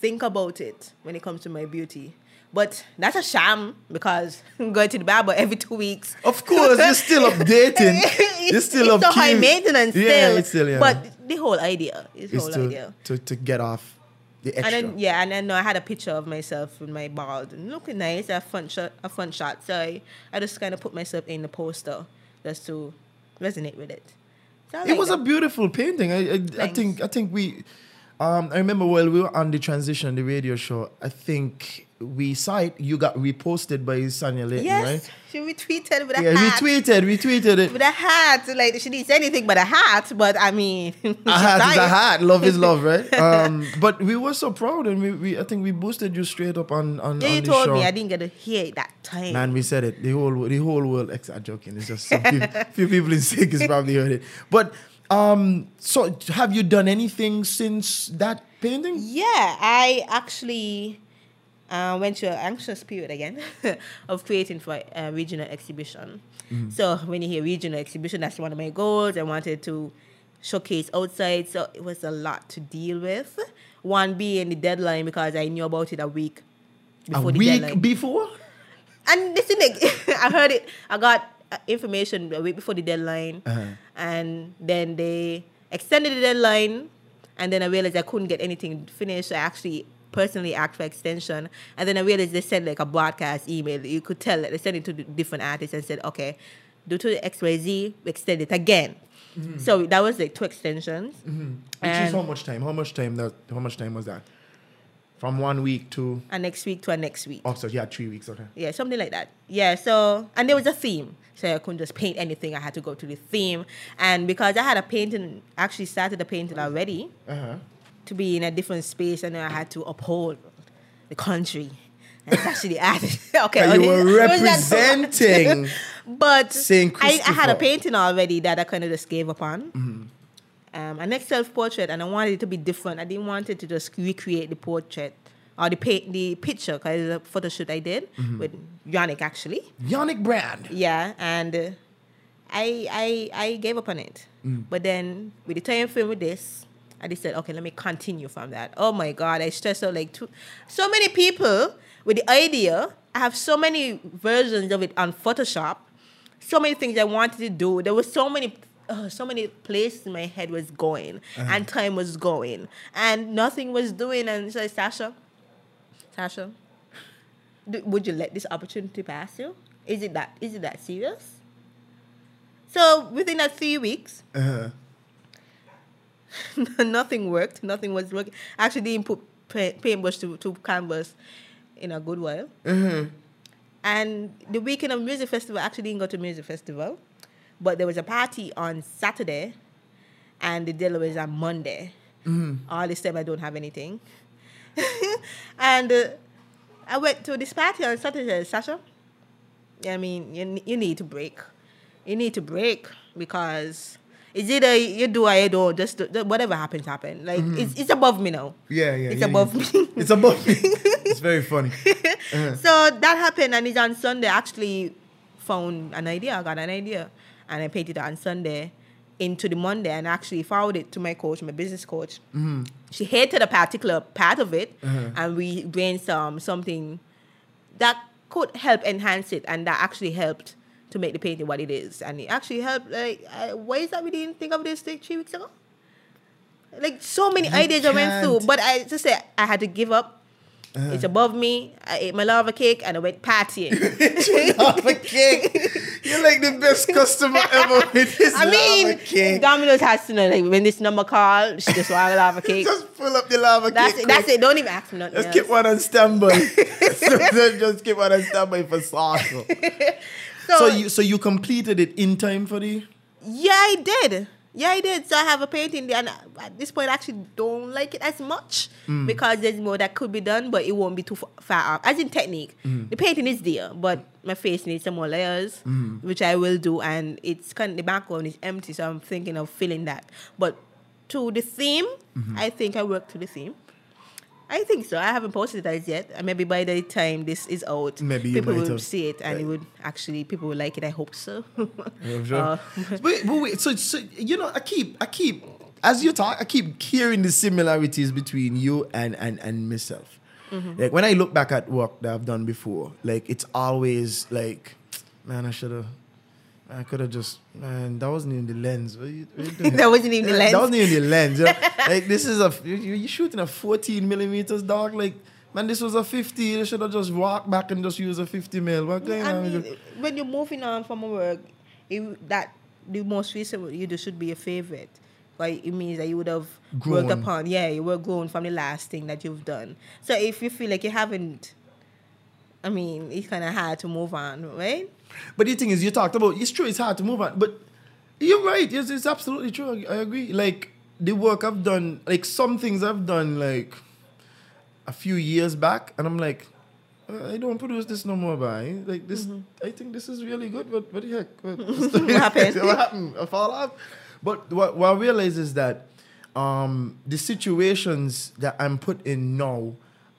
think about it when it comes to my beauty. But that's a sham because I'm (laughs) going to the barber every two weeks. Of course, you're still (laughs) updating. you're still it's so high maintenance Yeah, still. it's still yeah. But the whole idea is whole to, idea. to to get off the extra. And then yeah, and then I had a picture of myself with my bald and looking nice, a fun shot, a fun shot. So I, I just kind of put myself in the poster just to resonate with it. So it like was a beautiful painting. I I, I think I think we Um, I remember while we were on the transition, the radio show. I think we saw it. You got reposted by Sanaa Lathan, Yes, right? she retweeted with a Yeah, hat. retweeted, retweeted it. With a hat, like she didn't say anything but a hat. But I mean, (laughs) A hat is a hat. Love is love, right? (laughs) Um, but we were so proud, and we, we I think we boosted you straight up on on, Yeah, on you told show. me I didn't get to hear it that time. Man, we said it. The whole the whole world. Ex, I'm joking. It's just some few, (laughs) few people in has probably heard it. But um, so have you done anything since that painting? Yeah, I actually uh, went through an anxious period again (laughs) of creating for a regional exhibition. Mm-hmm. So when you hear regional exhibition, that's one of my goals. I wanted to showcase outside, so it was a lot to deal with. One being the deadline because I knew about it a week A before the week deadline. before. And listen, (laughs) I heard it. I got uh, information a week before the deadline, and then they extended the deadline, and then I realized I couldn't get anything finished. So I actually personally asked for extension, and then I realized they sent like a broadcast email. You could tell that they sent it to different artists and said, "Okay, due to the X Y Z, we extend it again." So that was like two extensions. Which is how much time? How much time that? How much time was that? From one week to a next week to a next week. oh, so yeah, three weeks. Okay. Yeah, something like that. Yeah, so and there was a theme. So I couldn't just paint anything. I had to go to the theme. And because I had a painting actually started a painting already Uh huh. To be in a different space and I had to uphold the country. And it's actually added. (laughs) okay. And you it were representing (laughs) but I, I had a painting already that I kind of just gave up on. Mm-hmm. Um, an next self portrait, and I wanted it to be different. I didn't want it to just recreate the portrait or the paint, the picture, because a photo shoot I did Mm-hmm. with Yannick actually. Yannick Brand. Yeah, and uh, I I I gave up on it. But then with the time frame with this, I just said, okay, let me continue from that. Oh my God, I stressed out like two, so many people with the idea. I have so many versions of it on Photoshop. So many things I wanted to do. There were so many. Uh, so many places my head was going and time was going and nothing was doing and so Sasha Sasha do, would you let this opportunity pass you? Is it that is it that serious? So within that three weeks, Uh-huh. (laughs) nothing worked. Nothing was working. I Actually, didn't put paintbrush to, to canvas in a good while. And the weekend of music festival, I actually didn't go to music festival, but there was a party on Saturday, and the deal was on Monday. All this time I don't have anything, (laughs) and uh, I went to this party on Saturday. Sasha, I mean, you, you need to break. You need to break because it's a you do you don't. Just do, whatever happens, happen. Like mm-hmm. it's, it's above me now. Yeah, yeah. It's yeah, above yeah. me. It's above me. (laughs) it's very funny. Uh-huh. So that happened, and it's on Sunday. I actually found an idea. I got an idea, and I painted it on Sunday into the Monday, and actually forwarded it to my coach, my business coach. Mm-hmm. She hated a particular part of it, uh-huh. and we brainstormed something that could help enhance it, and that actually helped to make the painting what it is. And it actually helped. Like, uh, why is that we didn't think of this like three weeks ago? Like so many ideas I went through, but I just said I had to give up. It's above me. I ate my lava cake and I went partying. (laughs) lava cake. You're like the best customer ever with this (laughs) I mean, cake. Domino's has to know like when this number call, she just want a lava (laughs) cake. Just pull up the lava That's cake. it. That's it. Don't even ask me nothing Just else. keep one on standby. just keep one on standby for sauce. So, So you so you completed it in time for the yeah, I did. Yeah, I did. So I have a painting there, and at this point, I actually don't like it as much Mm. because there's more that could be done, but it won't be too far off. As in technique, Mm-hmm. the painting is there, but my face needs some more layers, Mm-hmm. which I will do. And it's kind of the background is empty, so I'm thinking of filling that. But to the theme, Mm-hmm. I think I worked to the theme. I think so. I haven't posted that yet. Maybe by the time this is out, Maybe people will have. see it and it would actually people will like it. I hope so. (laughs) Sure. Uh, (laughs) wait, but wait, so, so you know, I keep, I keep, as you talk, I keep hearing the similarities between you and and and myself. Mm-hmm. Like when I look back at work that I've done before, like it's always like, man, I should have. I could have just man. That wasn't even the lens. What you, what are you (laughs) doing? That wasn't even the lens. That wasn't even the lens. you (laughs) know? like this is a you, you shooting a 14 millimeters dog. Like man, this was a 50. You should have just walked back and just used a 50 mil. What going I mean, you? when you're moving on from a work, it, that the most recent you do should be a favorite. Like it means that you would have worked upon. Yeah, you were grown from the last thing that you've done. So if you feel like you haven't, I mean, it's kind of hard to move on, right? But the thing is, you talked about it's true. It's hard to move on, but you're right. It's, it's absolutely true. I, I agree. Like the work I've done, like some things I've done, like a few years back, and I'm like, uh, I don't produce this no more, by like this. I think this is really good. But what the heck? What, (laughs) What happened? (laughs) what happened? I fall off. But what, what I realize is that um, the situations that I'm put in now,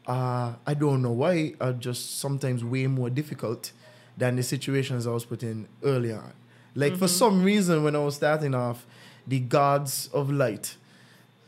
uh, I don't know why, are just sometimes way more difficult than the situations I was put in earlier on. Like for mm-hmm. some reason, when I was starting off, the gods of light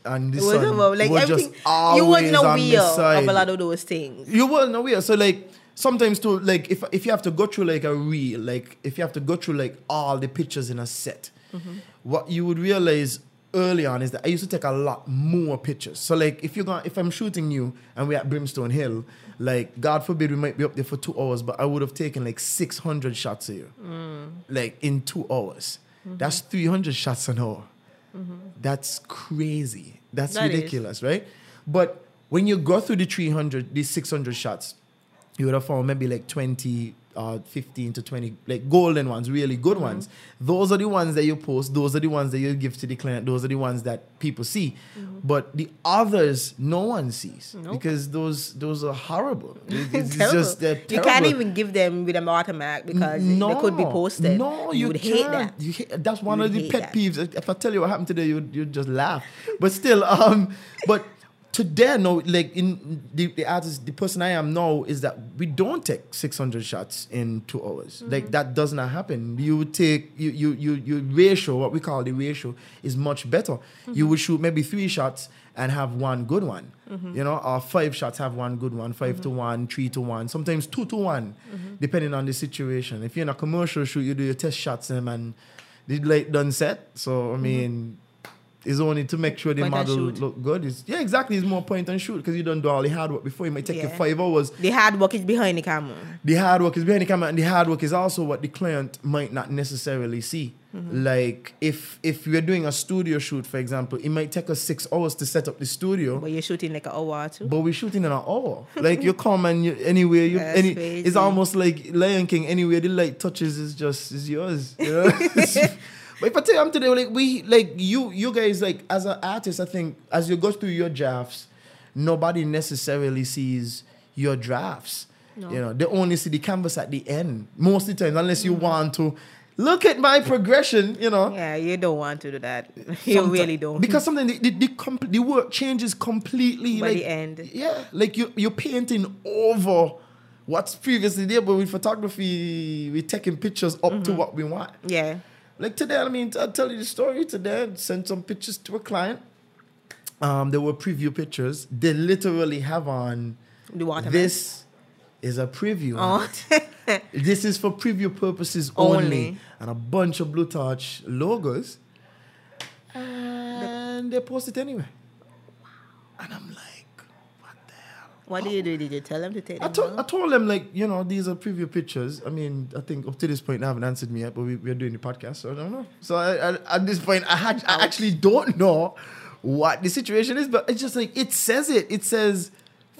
and the It sun about, like were everything. just You always on the aware side. of a lot of those things. You weren't aware. So like sometimes too, like if if you have to go through like a reel, like if you have to go through like all the pictures in a set, mm-hmm. what you would realize early on is that I used to take a lot more pictures. So like if you're going if I'm shooting you and we're at Brimstone Hill, like God forbid we might be up there for two hours, but I would have taken like six hundred shots of you. Mm. Like in two hours. Mm-hmm. That's three hundred shots an hour. Mm-hmm. That's crazy. That's That is. ridiculous, right? But when you go through the 300, these 600 shots, you would have found maybe like 20, uh, 15 to 20, like golden ones, really good Mm-hmm. ones. Those are the ones that you post. Those are the ones that you give to the client. Those are the ones that people see. But the others, no one sees Mm-hmm. Nope. because those those are horrible. (laughs) It- It's, just they're terrible. you can't even give them with a watermark because no, they could be posted. No, you, you, would can't. hate that. You hate, that's one You of the pet that. peeves. If I tell you what happened today, you'd, you'd just laugh. But still, (laughs) um, but today, no, like in the, the artist, the person I am now is that we don't take 600 shots in two hours. Mm-hmm. Like that does not happen. You would take, you, you, you, you ratio, what we call the ratio, is much better. Mm-hmm. You would shoot maybe three shots and have one good one. Mm-hmm. You know, or five shots have one good one, 5 to one, three to one, sometimes two to one, Mm-hmm. depending on the situation. If you're in a commercial shoot, you do your test shots them and the light done set. So I mean, it's only to make sure the. Point model look good. It's, yeah, exactly. It's more point and shoot because you don't do all the hard work before. It might take you five hours. The hard work is behind the camera. The hard work is behind the camera, and the hard work is also what the client might not necessarily see. Mm-hmm. Like if if we're doing a studio shoot, for example, it might take us six hours to set up the studio. But you're shooting like an hour or two. But we're shooting in an hour. Like you come and you, anywhere you That's any, crazy. it's almost like Lion King. Anywhere the light touches is just is yours. You know? (laughs) (laughs) but if I tell you, I'm today like we like you you guys like as an artist, I think as you go through your drafts, nobody necessarily sees your drafts. No. You know, they only see the canvas at the end most of the time, unless Mm. you want to look at my progression. You know, Yeah, you don't want to do that. (laughs) you really don't. Because something the the, the, compl- the work changes completely. By like, the end. Yeah, like you you're painting over what's previously there, but with photography, we're taking pictures up Mm-hmm. to what we want. yeah. Like today, I mean, I'll tell you the story today. I sent some pictures to a client. Um, they were preview pictures. They literally have on The watermark. this is a preview. Oh. (laughs) This is for preview purposes only. Only. And a bunch of Blue Torch logos. And they post it anyway. Wow. And I'm like, what the hell? What did you do? Did you tell them to take I them told, I told them, like, you know, these are preview pictures. I mean, I think up to this point, they haven't answered me yet, but we, we're doing the podcast, so I don't know. So I, I, at this point, I, had, I actually don't know what the situation is, but it's just like, it says it. It says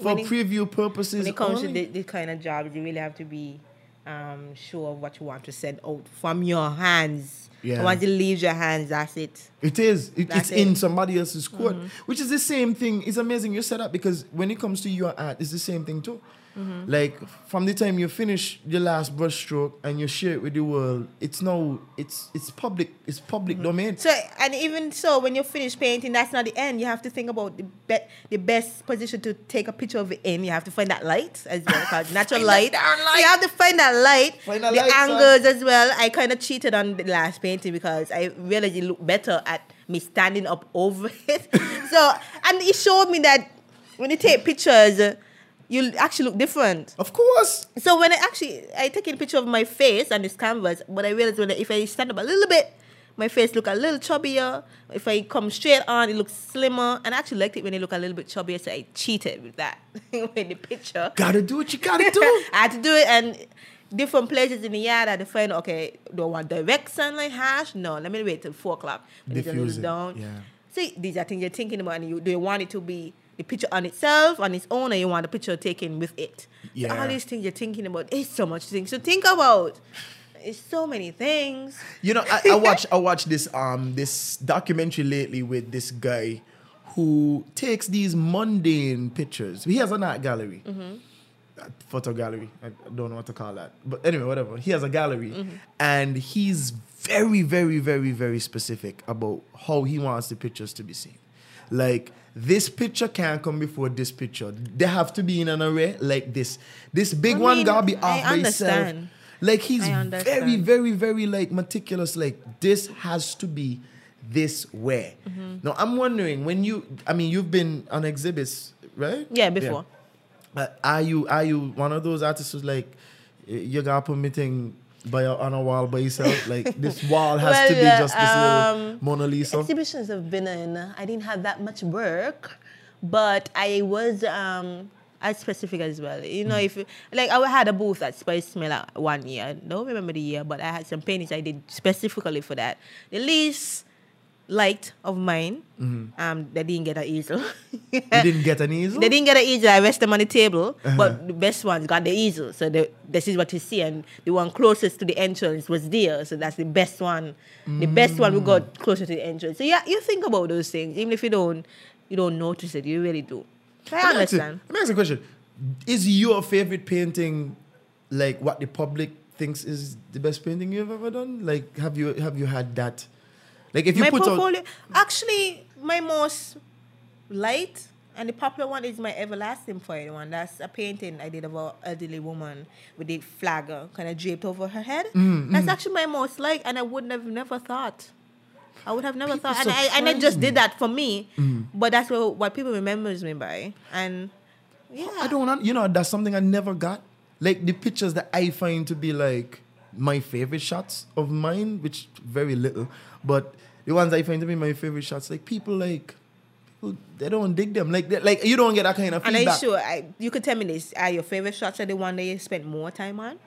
for it- preview purposes When it comes only. to the, the kind of job, you really have to be um, sure of what you want to send out from your hands. Yeah. Once it leaves your hands, that's it. It is. It, it's in it. Mm-hmm. somebody else's court, which is the same thing. It's amazing you said that because when it comes to your art, it's the same thing too. Mm-hmm. Like from the time you finish your last brushstroke and you share it with the world, it's now it's it's public. It's public Mm-hmm. domain. So, and even so, when you finish painting, that's not the end. You have to think about the, be- the best position to take a picture of it in. You have to find that light as well, because natural Find light. darn light. You have to find that light. Find that the light, son. angles as well. I kind of cheated on the last painting because I realized it looked better at me standing up over (laughs) it. (laughs) so, and it showed me that when you take pictures, uh, you actually look different. Of course. So when I actually I take a picture of my face on this canvas, but I realized when I, if I stand up a little bit, my face look a little chubbier. If I come straight on, it looks slimmer. And I actually liked it when it look a little bit chubbier, so I cheated with that (laughs) in the picture. Gotta do what you gotta do. (laughs) I had to do it and different places in the yard I had to find okay, do I want direct sunlight harsh? No, let me wait till four o'clock. When it's a Diffuse little it, down. yeah. See, these are things you're thinking about, and you do you want it to be the picture on itself, on its own, or you want the picture taken with it? Yeah. all these things you're thinking about. It's so much things to think about. It's so many things. You know, I, I watch I watch this um this documentary lately with this guy who takes these mundane pictures. He has an art gallery. A photo gallery. I don't know what to call that. But anyway, whatever. He has a gallery and he's very, very, very, very specific about how he wants the pictures to be seen. Like this picture can't come before this picture. They have to be in an array like this. This big I one mean, gotta be I off by itself. Like he's very, very, very like meticulous. Like this has to be this way. Mm-hmm. Now I'm wondering when you, I mean, you've been on exhibits, right? Yeah, before. Uh, are you are you one of those artists who's like, y- you me thing by a, on a wall by yourself? like this (laughs) wall has to be just this um, little Mona Lisa. Exhibitions have been in. I didn't have that much work, but I was um as specific as well. You know, if like I had a booth at Spice Miller one year. I don't remember the year, but I had some paintings I did specifically for that. The least liked of mine, mm-hmm. um, they didn't get an easel. you didn't get an easel. They didn't get an easel. I rest them on the table, uh-huh. but the best ones got the easel. So the, this is what you see, and the one closest to the entrance was there. So that's the best one. The best one we mm. got closer to the entrance. So yeah, you think about those things, even if you don't, you don't notice it. You really do. So I Let me ask you- understand. Let me ask you a question. Is your favorite painting like what the public thinks is the best painting you've ever done? Like have you have you had that? Like if you my put out actually, my most light and the popular one is my everlasting fire one. That's a painting I did of an elderly woman with the flag uh, kind of draped over her head. Mm, That's actually my most like, and I would have never thought. I would have never People thought, and I, and I just did that for me. Mm. But that's what, what people remembers me by, and yeah, I don't want you know that's something I never got. Like the pictures that I find to be like my favorite shots of mine, which very little, but the ones I find to be my favorite shots, like people like people they don't dig them. Like like you don't get that kind of And are you feedback. sure? I, you could tell me this: Are your favorite shots are the one that you spend more time on?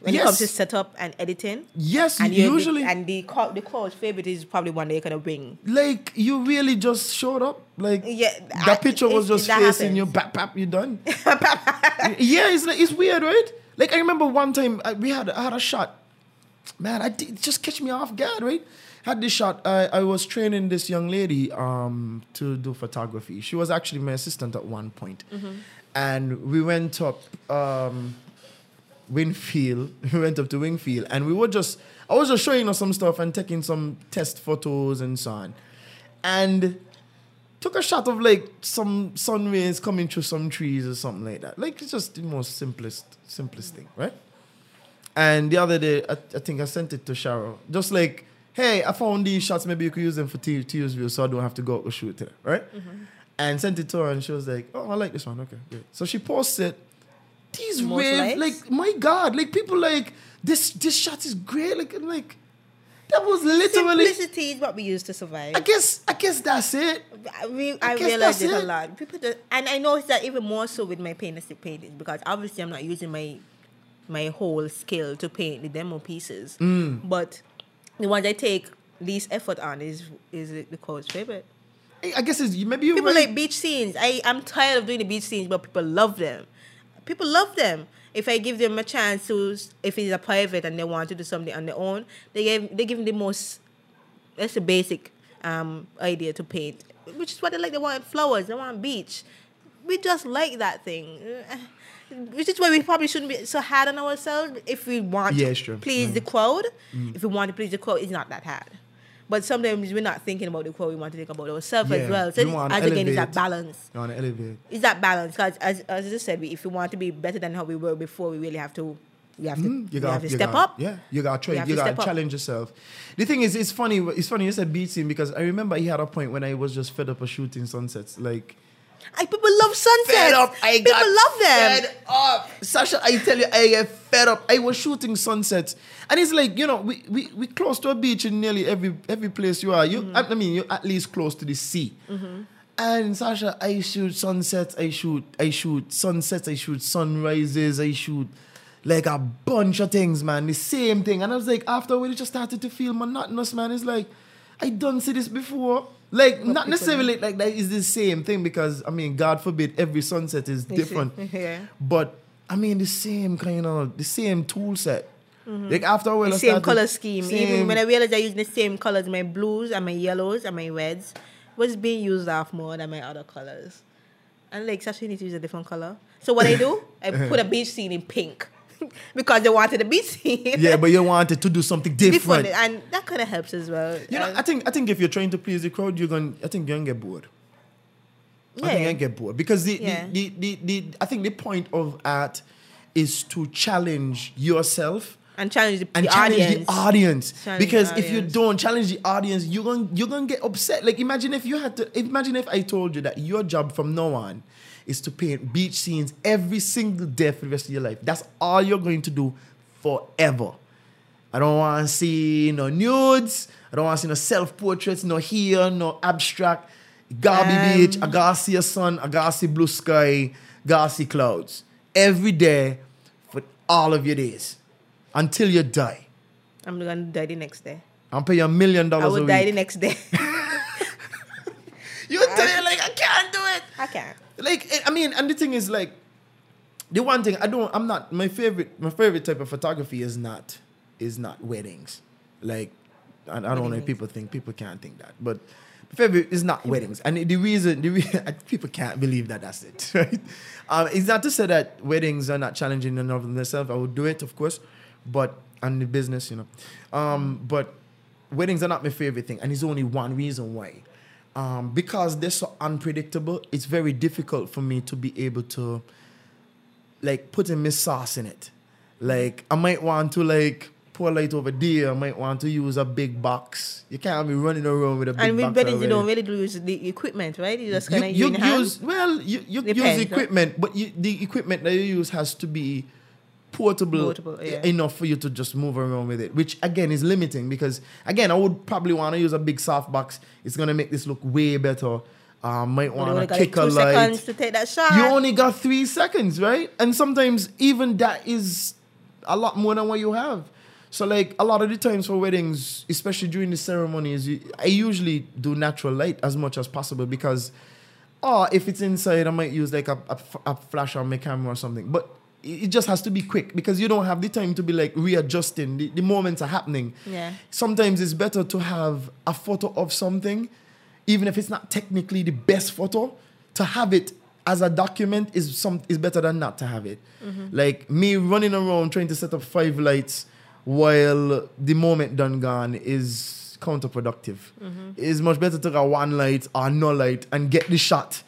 When it comes to setup and editing. Yes, and usually. and the co- the crowd's favorite is probably one that you're gonna bring. like you really just showed up. Like Yeah, that I- picture was just facing you. Bap bap, you done. (laughs) yeah, it's like it's weird, right? Like I remember one time I, we had I had a shot. Man, I did, just catch me off guard, right? Had this shot. I, I was training this young lady um to do photography. She was actually my assistant at one point. and we went up um Winfield. (laughs) We went up to Wingfield and we were just I was just showing her some stuff and taking some test photos and so on. And took a shot of like some sun rays coming through some trees or something like that. Like it's just the most simplest simplest thing, right? And the other day, I, I think I sent it to Cheryl. Just like, hey, I found these shots. Maybe you could use them for T- Tuesday view so I don't have to go out shoot today, right? Mm-hmm. And sent it to her, and she was like, oh, I like this one. Okay, great. So she posted these Most rave, like, my God, like people like this. This shot is great. Like, I'm like that was literally. Simplicity is what we use to survive. I guess, I guess that's it. I, re- I I realize that's it, a lot. People, do, and I notice that even more so with my painted paintings because obviously I'm not using my my whole skill to paint the demo pieces, Mm. but the ones I take least effort on is is the code's favorite. I guess it's maybe you People really- like beach scenes. I I'm tired of doing the beach scenes, but people love them. People love them. If I give them a chance to, if it's a private and they want to do something on their own, they give they give them the most. That's the basic um, idea to paint, which is what they like. They want flowers. They want beach. We just like that thing. Which is why we probably shouldn't be so hard on ourselves. If we want Yeah, to please the crowd, if we want to please the crowd, it's not that hard. But sometimes we're not thinking about the crowd. We want to think about ourselves Yeah, as well. So you as again, it's that balance. You want to elevate. It's that balance because, as as I just said, if we want to be better than how we were before, we really have to. you have to. Mm, we got have to you step got- up. Yeah, you got to try. have You got to up. challenge yourself. The thing is, it's funny. It's funny you said beat scene because I remember he had a point when I was just fed up of shooting sunsets. Like I, people love sunsets. fed up. I people love them. Fed up. Sasha, I tell you, I get fed up. I was shooting sunsets, and it's like you know, we we we close to a beach in nearly every every place you are. You, Mm-hmm. I, I mean, you're at least close to the sea. And Sasha, I shoot sunsets, I shoot, I shoot sunsets, I shoot sunrises, I shoot like a bunch of things, man. The same thing. And I was like, after a while, it just started to feel monotonous, man. It's like, I don't see this before. Like not necessarily like that is the same thing because I mean, God forbid, every sunset is different. (laughs) yeah. But I mean, the same kind of the same tool set. Like after a while, I Mm-hmm. Same color scheme. Even when I realized I used the same colors, my blues and my yellows and my reds was being used off more than my other colors. And like, actually need to use a different color. So what I do, I (laughs) put a beach scene in pink (laughs) because they wanted a beach scene. yeah, but you wanted to do something different. different, and that kind of helps as well. You know, And- I think I think if you're trying to please the crowd, you're gonna. I think you're gonna get bored. Yeah. I think Yeah. I get bored because the, Yeah. the, the, the, the I think the point of art is to challenge yourself and challenge the, and the challenge audience. the audience. Challenge the because if you don't challenge the audience, you're gonna you're gonna get upset. Like imagine if you had to imagine if I told you that your job from now on is to paint beach scenes every single day for the rest of your life. That's all you're going to do forever. I don't want to see no nudes. I don't want to see no self portraits, no here, no abstract. Garby Um, Beach, I gotta see a sun, I gotta see blue sky, gotta see clouds. Every day for all of your days until you die. I'm gonna die the next day. I'll pay you a million dollars a will die the next day. (laughs) You tell you like I can't do it. I can't. Like I mean, and the thing is like the one thing I don't I'm not my favorite my favorite type of photography is not is not weddings. Like I, I don't know if people think people can't think that, but my favorite is not weddings. And the reason the re- (laughs) people can't believe that that's it, (laughs) right? Um, it's not to say that weddings are not challenging in and of themselves. I would do it, of course, but and the business, you know. Um, but weddings are not my favorite thing, and it's only one reason why. Um, because they're so unpredictable, it's very difficult for me to be able to like put putting my sauce in it. Like I might want to like pour light over there. I might want to use a big box. You can't be running around with a big And box. weddings, you don't really do use the equipment, right? You just You, kind of you in hand. use well, you, you use right? equipment, but you, the equipment that you use has to be portable, Portable, yeah. enough for you to just move around with it. Which again is limiting because again I would probably want to use a big soft box. It's gonna make this look way better. Uh, might want to kick a light. to take that shot. You only got three seconds, right? And sometimes even that is a lot more than what you have. So like a lot of the times for weddings, especially during the ceremonies, I usually do natural light as much as possible because, or if it's inside, I might use like a a flash on my camera or something. But it just has to be quick because you don't have the time to be like readjusting. The, the moments are happening. Yeah. Sometimes it's better to have a photo of something, even if it's not technically the best photo, to have it as a document is some is better than not to have it. Mm-hmm. Like me running around trying to set up five lights while the moment done gone is counterproductive. Mm-hmm. It's much better to have one light or no light and get the shot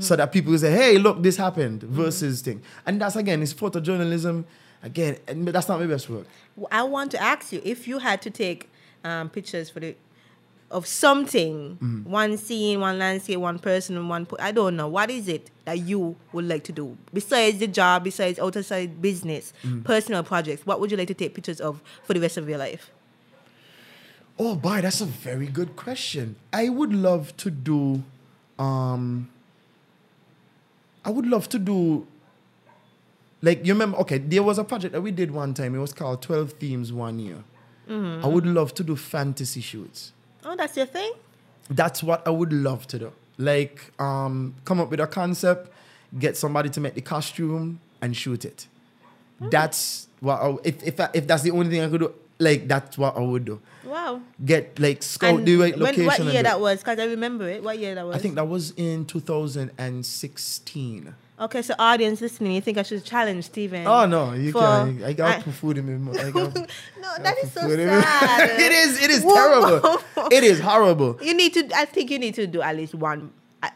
so that people say, hey, look, this happened versus thing. And that's again, it's photojournalism. Again, and that's not my best work. I want to ask you if you had to take um, pictures for the of something, Mm. one scene, one landscape, one person, one. Po- I don't know. What is it that you would like to do besides the job, besides outside business, Mm. personal projects? What would you like to take pictures of for the rest of your life? Oh boy, that's a very good question. I would love to do um I would love to do like you remember okay, there was a project that we did one time. It was called 12 themes one year. I would love to do fantasy shoots. Oh, that's your thing. That's what I would love to do. Like um come up with a concept, get somebody to make the costume and shoot it. That's what I, if if I, if that's the only thing I could do, like that's what I would do. Wow. Get like scout And the right when- location. what year that was? Because I remember it. What year that was? I think that was in 2016. Okay, so audience listening, you think I should challenge Steven? Oh no, you can't. I got I- to put food in my (laughs) mouth. No, that is so sad. (laughs) it is. It is terrible. It is horrible. You need to. I think you need to do at least one.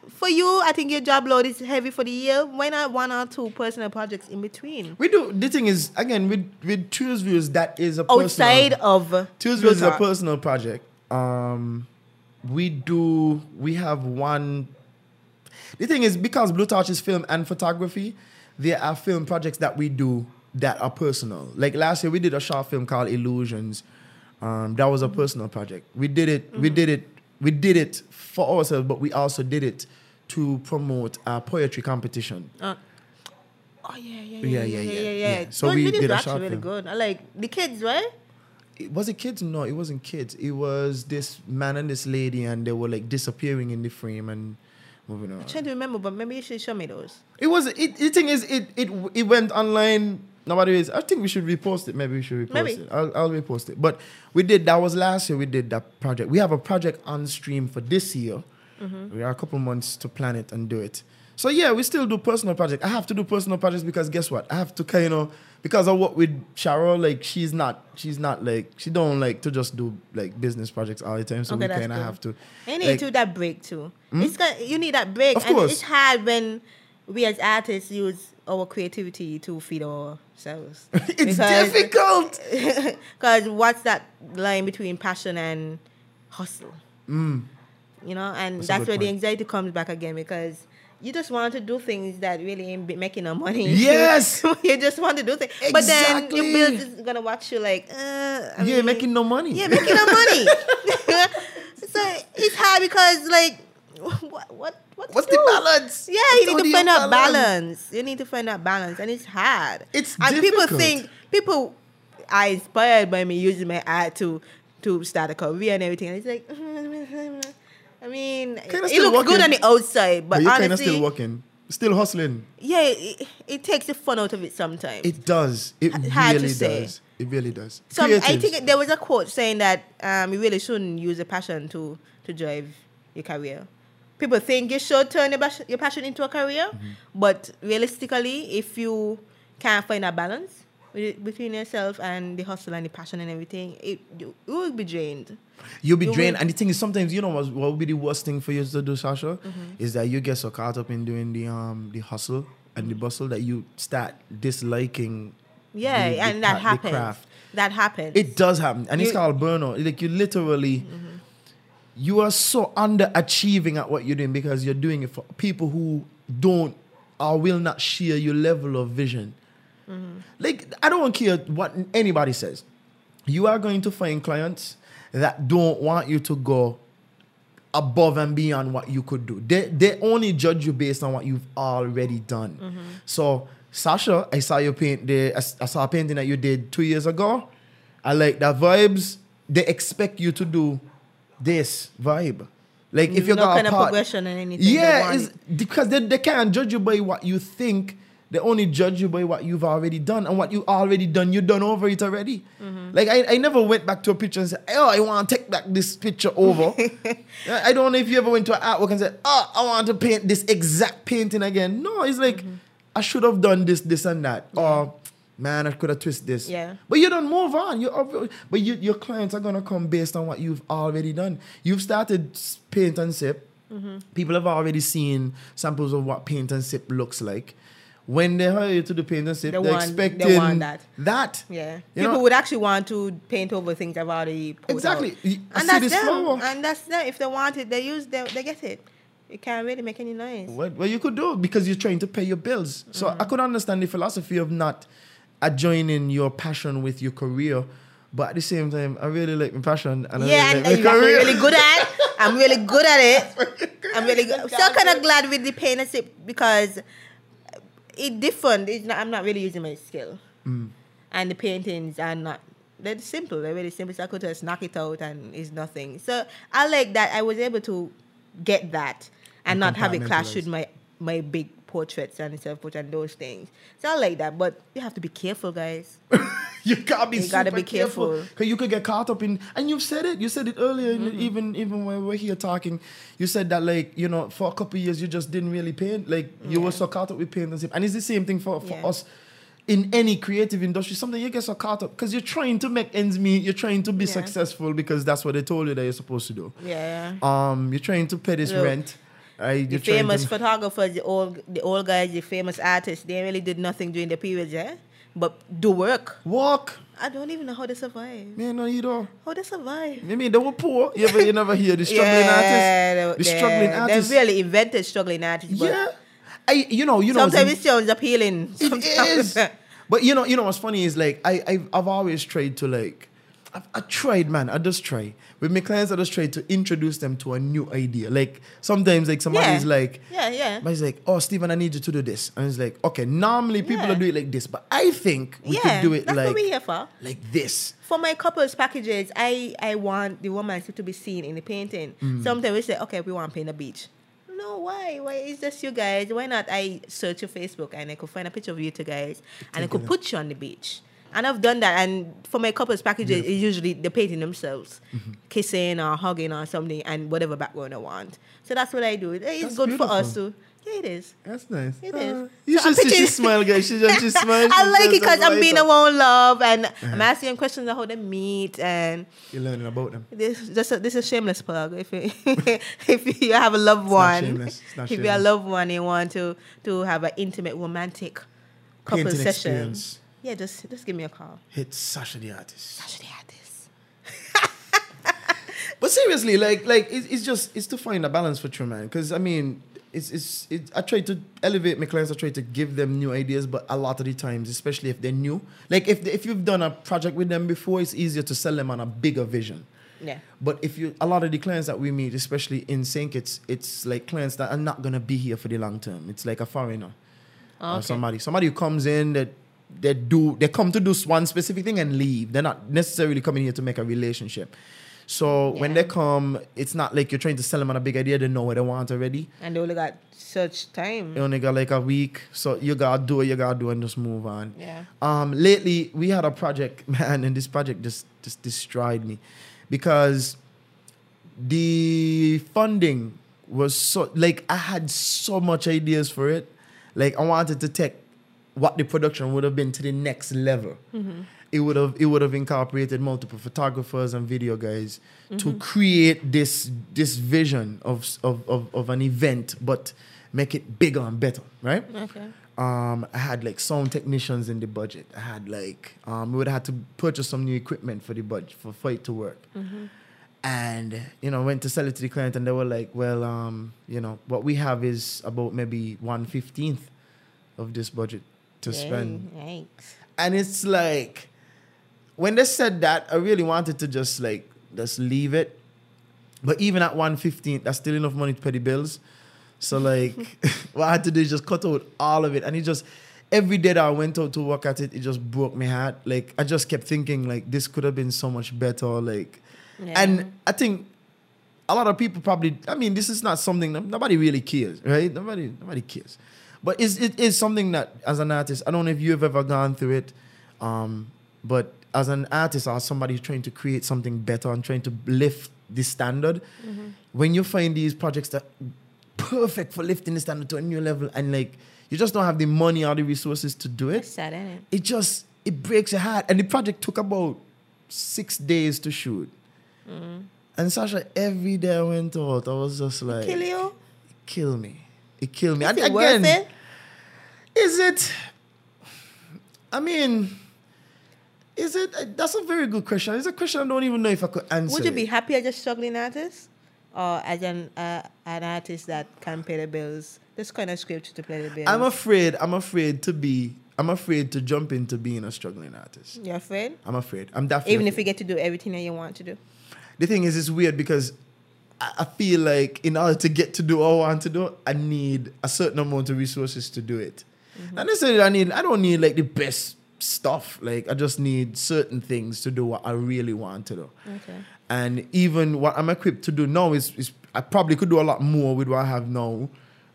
For you, I think your job load is heavy for the year. Why not one or two personal projects in between? We do. The thing is, again, with with Choose Views, that is a Outside personal, of Choose Views is a personal project. Um, we do. We have one. The thing is, because Blue Torch is film and photography, there are film projects that we do that are personal. Like last year, we did a short film called Illusions. Um, that was a personal project. We did it. We did it. We did it for ourselves, but we also did it to promote a poetry competition. Uh, oh yeah, yeah, Yeah, yeah, yeah, yeah, yeah. yeah, yeah. So Those we did a short actually really film. good. I like the kids, right? it- was it kids? No, it wasn't kids. It was this man and this lady, and they were like disappearing in the frame and moving on. trying to remember, but maybe you should show me those. It was. It, the thing is, it it it went online. Nowadays, I think we should repost it. Maybe we should repost Maybe. it. I'll, I'll repost it. But we did. That was last year. We did that project. We have a project on stream for this year. Mm-hmm. We are a couple months to plan it and do it. So yeah, we still do personal projects. I have to do personal projects because guess what? I have to kind of because I work with Cheryl. Like she's not. She's not like she don't like to just do like business projects all the time. So Okay, we kind of have to. You need like- to that break too. It's got, you need that break, Of and course. it's hard when we as artists use our creativity to feed ourselves. (laughs) It's difficult. (laughs) because what's that line between passion and hustle? Mm. You know, and That's that's, where the anxiety comes back again because. You just want to do things that really ain't making no money. (laughs) Yes. you just want to do things, but then Exactly. your bills is gonna watch you like, uh, I Yeah, mean, making no money. yeah, making no money. so it's hard because like, (laughs) what what What's the balance? Yeah, you need to find out balance? balance. You need to find out balance, and it's hard. It's and people think people are inspired by me using my art to to start a career and everything. And it's like, (laughs) I mean, Kinda it looks good on the outside, but, But you're kind of honestly, still working, still hustling. yeah, it, it takes the fun out of it sometimes. It does. It H- hard to really say. does. It really does. So I think there was a quote saying that um, you really shouldn't use a passion to to drive your career. People think you should turn your, bas- your passion into a career, Mm-hmm. but realistically, if you can't find a balance with- between yourself and the hustle and the passion and everything, it you, you will be drained. You'll be you drained. will- And the thing is, sometimes you know what, what would be the worst thing for you to do, Sasha, Mm-hmm. is that you get so caught up in doing the um the hustle and the bustle that you start disliking. Yeah, the- the and that the happens. craft. That happens. It does happen, and it's You- Mm-hmm. called burnout. Like you literally, you are so underachieving at what you're doing because you're doing it for people who don't or will not share your level of vision. Mm-hmm. Like I don't care what anybody says. You are going to find clients that don't want you to go above and beyond what you could do. They they only judge you based on what you've already done. Mm-hmm. So Sasha, I saw your paint the I, I saw a painting that you did two years ago. I like that vibes. They expect you to do this vibe. Like if you no got kind a of progression and anything. yeah, it. because they, they can't judge you by what you think. They only judge you by what you've already done. And what you already done, You've done over it already. Mm-hmm. Like I, I never went back to a picture and said, Oh, I want to take back this picture over. (laughs) I I don't know if you ever went to an artwork and said, Oh, I want to paint this exact painting again. No, it's like Mm-hmm. I should have done this, this, and that. Or man, I could have twisted this. Yeah. But you don't move on. You but you, your clients are gonna come based on what you've already done. You've started paint and sip. Mm-hmm. People have already seen samples of what paint and sip looks like. When they hire you to do paint and sip, They are want- they expecting want that. That. Yeah, people know- would actually want to paint over things I've already put Exactly. out. I and that's them. flower. And that's them. If they want it, they use they, they get it. You can't really make any noise. Well, well, you could do because you're trying to pay your bills. So Mm-hmm. I could understand the philosophy of not adjoining your passion with your career. But at the same time, I really like my passion. And yeah, I and really like you're my career. really good at. I'm really good at it. I'm really good. (laughs) I'm so kind of glad with the paint and sip because it different. It's not, I'm not really using my skill, Mm. and the paintings are not. They're simple. They're really simple. So I could just knock it out and it's nothing. So I like that. I was able to get that and And not have it clash with my my big portraits and self portrait and those things. So I like that. But you have to be careful, guys. (laughs) You gotta be You gotta super be careful. Because you could get caught up in, and you've said it. You said it earlier, Mm-hmm. even even when we we're here talking. You said that like you know for a couple of years you just didn't really paint. Like you were so caught up with paint and. And it's the same thing for for Yeah. us in any creative industry. Something you get so caught up because you're trying to make ends meet. You're trying to be Yeah. successful because that's what they told you that you're supposed to do. Yeah. Um, you're trying to pay this Look, rent. The famous (laughs) to, photographers, the old the old guys, the famous artists, they really did nothing during the period, yeah? But do work. Work. I don't even know how they survive. Man, no, you don't. How they survive. I mean, they were poor. You ever, you never hear the (laughs) struggling yeah, artists? The they- struggling artists. They really invented struggling artists. But Yeah. I, you know, you know. sometimes it's- it sounds appealing. It Sometimes- is. (laughs) But you know, you know what's funny is like I I've, I've always tried to like I, I tried, man. I just try. With my clients, I just try to introduce them to a new idea. Like sometimes, like somebody's Yeah. like, Yeah, yeah. but he's like, oh, Stephen, I need you to do this. And it's like, okay, normally people Yeah. do it like this, but I think we yeah, could do it like, we're here for. like this. For my couples packages, I, I want the woman to be seen in the painting. Mm. Sometimes we say, okay, we want to paint a beach. No, why? Why is just you guys? Why not I search your Facebook and I could find a picture of you two guys and I could put you on the beach. And I've done that. And for my couples packages, it's usually they're painting themselves, Mm-hmm. kissing or hugging or something, and whatever background I want. So that's what I do. It's That's good for us too. to. Yeah, it is. That's nice. It Uh, is. You So should see she smile, guys. She just she (laughs) smiles. I like it because I'm being up. around love and I'm Uh-huh. asking them questions on how they meet and You're learning about them. this this a, this is a shameless plug. If you, (laughs) if you have a loved not one, shameless. It's not if you're a loved one, you want to to have an intimate, romantic couple Painting session. experience. Yeah, just just give me a call. Hit Sasha the artist. Actually, had this. But seriously, like like it's, it's just it's to find a balance for true man. Because I mean, it's it's it, I try to elevate my clients. I try to give them new ideas, but a lot of the times, especially if they're new, like if if you've done a project with them before, it's easier to sell them on a bigger vision. Yeah. But if you a lot of the clients that we meet, especially in sync, it's it's like clients that are not gonna be here for the long term. It's like a foreigner or Okay. somebody somebody who comes in that they do they come to do one specific thing and leave. They're not necessarily coming here to make a relationship. So when they come, it's not like you're trying to sell them on a big idea. They know what they want already. And they only got such time. They only got like a week, so you gotta do what you gotta do and just move on. Yeah. Um, lately we had a project, (laughs) man, and this project just just destroyed me because the funding was so like I had so much ideas for it. Like I wanted to take what the production would have been to the next level. It would have it would have incorporated multiple photographers and video guys to create this this vision of, of of of an event, but make it bigger and better, right? Okay. Um, I had like sound technicians in the budget. I had like um, we would have had to purchase some new equipment for the budget for, for it to work. And you know, went to sell it to the client, and they were like, "Well, um, you know, what we have is about maybe one fifteenth of this budget to spend." Yikes. And it's like when they said that, I really wanted to just like just leave it. But even at 115, that's still enough money to pay the bills. So like (laughs) (laughs) what I had to do is just cut out all of it. And it just every day that I went out to work at it, it just broke my heart. Like I just kept thinking like this could have been so much better. Like Yeah. and I think a lot of people probably I mean, this is not something nobody really cares, right? Nobody nobody cares. But it's, it is something that as an artist, I don't know if you've ever gone through it. Um, but as an artist or somebody who's trying to create something better and trying to lift the standard, when you find these projects that perfect for lifting the standard to a new level and like you just don't have the money or the resources to do it, sad, isn't it? it just it breaks your heart. And the project took about six days to shoot. And Sasha, every day I went out, I was just like, Kill you? kill me. It killed me. Is And it it? Is it? I mean, is it? That's a very good question. It's a question I don't even know if I could answer. Would you be happy as a struggling artist, or as an uh, an artist that can pay the bills? This kind of script to pay the bills. I'm afraid. I'm afraid to be. I'm afraid to jump into being a struggling artist. You're afraid, I'm afraid. I'm definitely. even if you get to do everything that you want to do. the thing is, it's weird because I, I feel like in order to get to do what I want to do, I need a certain amount of resources to do it. Not necessarily I need. I don't need like the best stuff. Like I just need certain things to do what I really want to do. Okay. And even what I'm equipped to do now is, is I probably could do a lot more with what I have now.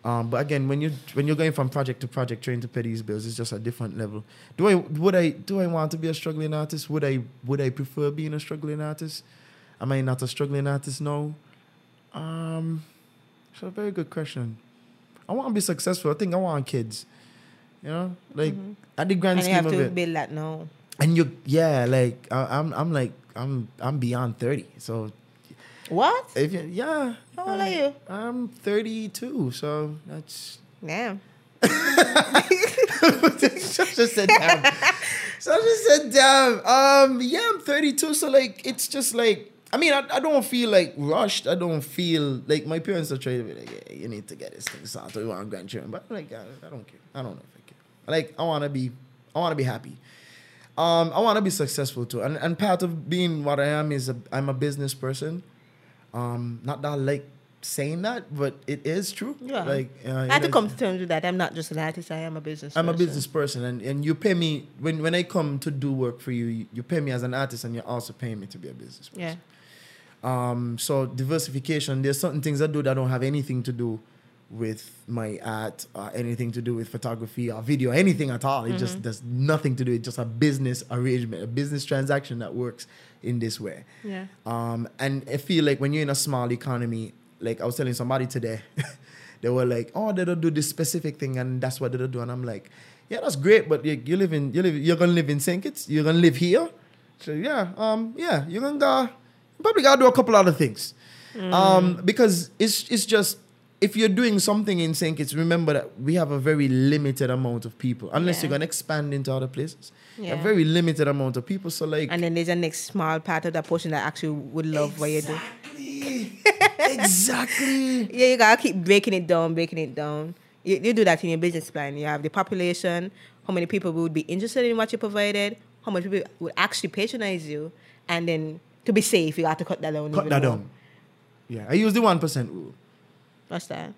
Um, but again, when you when you're going from project to project, trying to pay these bills, it's just a different level. Do I would I do I want to be a struggling artist? Would I would I prefer being a struggling artist? Am I not a struggling artist now? Um, it's a very good question. I want to be successful. I think I want kids. You know, like at the grand And you scheme have of to it. build that now. And you, yeah, like I, I'm, I'm like, I'm, I'm beyond thirty. So What? if you, yeah, How old are you? I'm 32. So that's. Damn. Sasha said damn. Sasha said damn. Um, yeah, I'm 32. So like, it's just like, I mean, I, I don't feel like rushed. I don't feel like my parents are trying to be like, yeah, you need to get this thing started. We want grandchildren, but like, I, I don't care. I don't know I. Like, I want to be, I want to be happy. Um, I want to be successful too, and and part of being what I am is a, I'm a business person. Um, not that I like saying that, but it is true. Yeah. Like uh, I had to come to terms with that. I'm not just an artist. I am a business. I'm a business person, and, and you pay me when when I come to do work for you. You, you pay me as an artist, and you're also paying me to be a business person. Yeah. Um, so diversification. There's certain things I do that don't have anything to do with my art or anything to do with photography or video, anything at all. It just there's nothing to do. It's just a business arrangement, a business transaction that works in this way. Yeah. Um, and I feel like when you're in a small economy, like I was telling somebody today, (laughs) they were like, "Oh, they don't do this specific thing, and that's what they don't do." And I'm like, "Yeah, that's great, but you, you live in you live you're gonna live in Saint Kitts, you're gonna live here." So yeah, um, yeah, you're gonna go, probably gotta do a couple other things, um, because it's it's just if you're doing something in Saint Kitts, remember that we have a very limited amount of people. Unless Yeah. you're gonna expand into other places, a very limited amount of people. So like, And then there's a next small part of that portion that actually would love what you do. exactly. (laughs) Yeah, you gotta keep breaking it down, breaking it down. You, you do that in your business plan. You have the population, how many people would be interested in what you provided, how much people would actually patronize you, and then to be safe, you have to cut that down. Cut that more. down. Yeah, I use the one percent rule. What's that?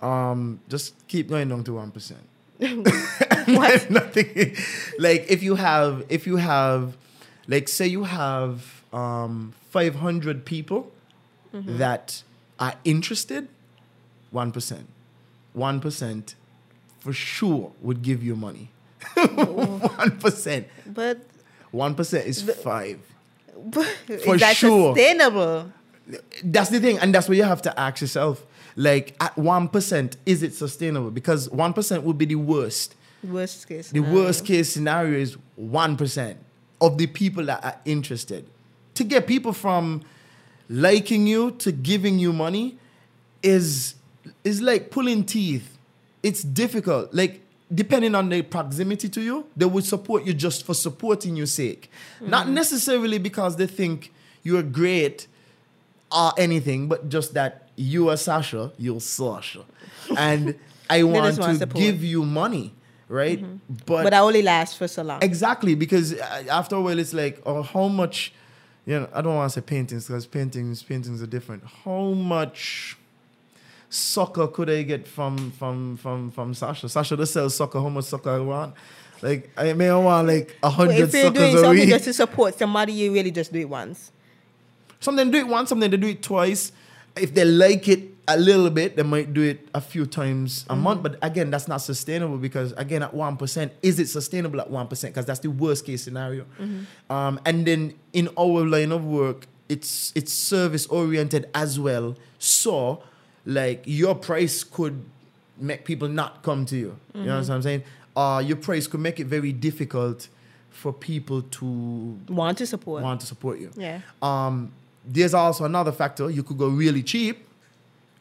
Um, just keep going down to one percent. (laughs) (laughs) What? Nothing. like if you have, if you have, like say you have um five hundred people Mm-hmm. that are interested, one percent, one percent, for sure would give you money. (laughs) One percent. but, One percent is five. but For is that sure. sustainable? That's the thing, and that's what you have to ask yourself. Like at one percent, is it sustainable? Because one percent would be the worst. Worst case. The scenario. worst case scenario is one percent of the people that are interested. To get people from liking you to giving you money is is like pulling teeth. It's difficult. Like depending on their proximity to you, they would support you just for supporting your sake, mm-hmm. not necessarily because they think you're great or anything, but just that you are Sasha, you're Sasha, and I (laughs) want to support. give you money, right? But that only lasts for so long. Exactly, because uh, after a while, it's like, oh, how much? You know, I don't want to say paintings because paintings, paintings are different. How much soccer could I get from from from from Sasha? Sasha does sell soccer. How much soccer I want? Like I may want like a But hundred if you're doing something week. just to support somebody, you really just do it once. Something do it once, something they do it twice. If they like it a little bit, they might do it a few times a month. But again, that's not sustainable because again, at one percent, is it sustainable at one percent? Because that's the worst case scenario. Um, and then in our line of work, it's it's service oriented as well. So, like your price could make people not come to you. You know what I'm saying? Uh, your price could make it very difficult for people to Want to support. want to support you. Yeah. Um, there's also another factor. You could go really cheap,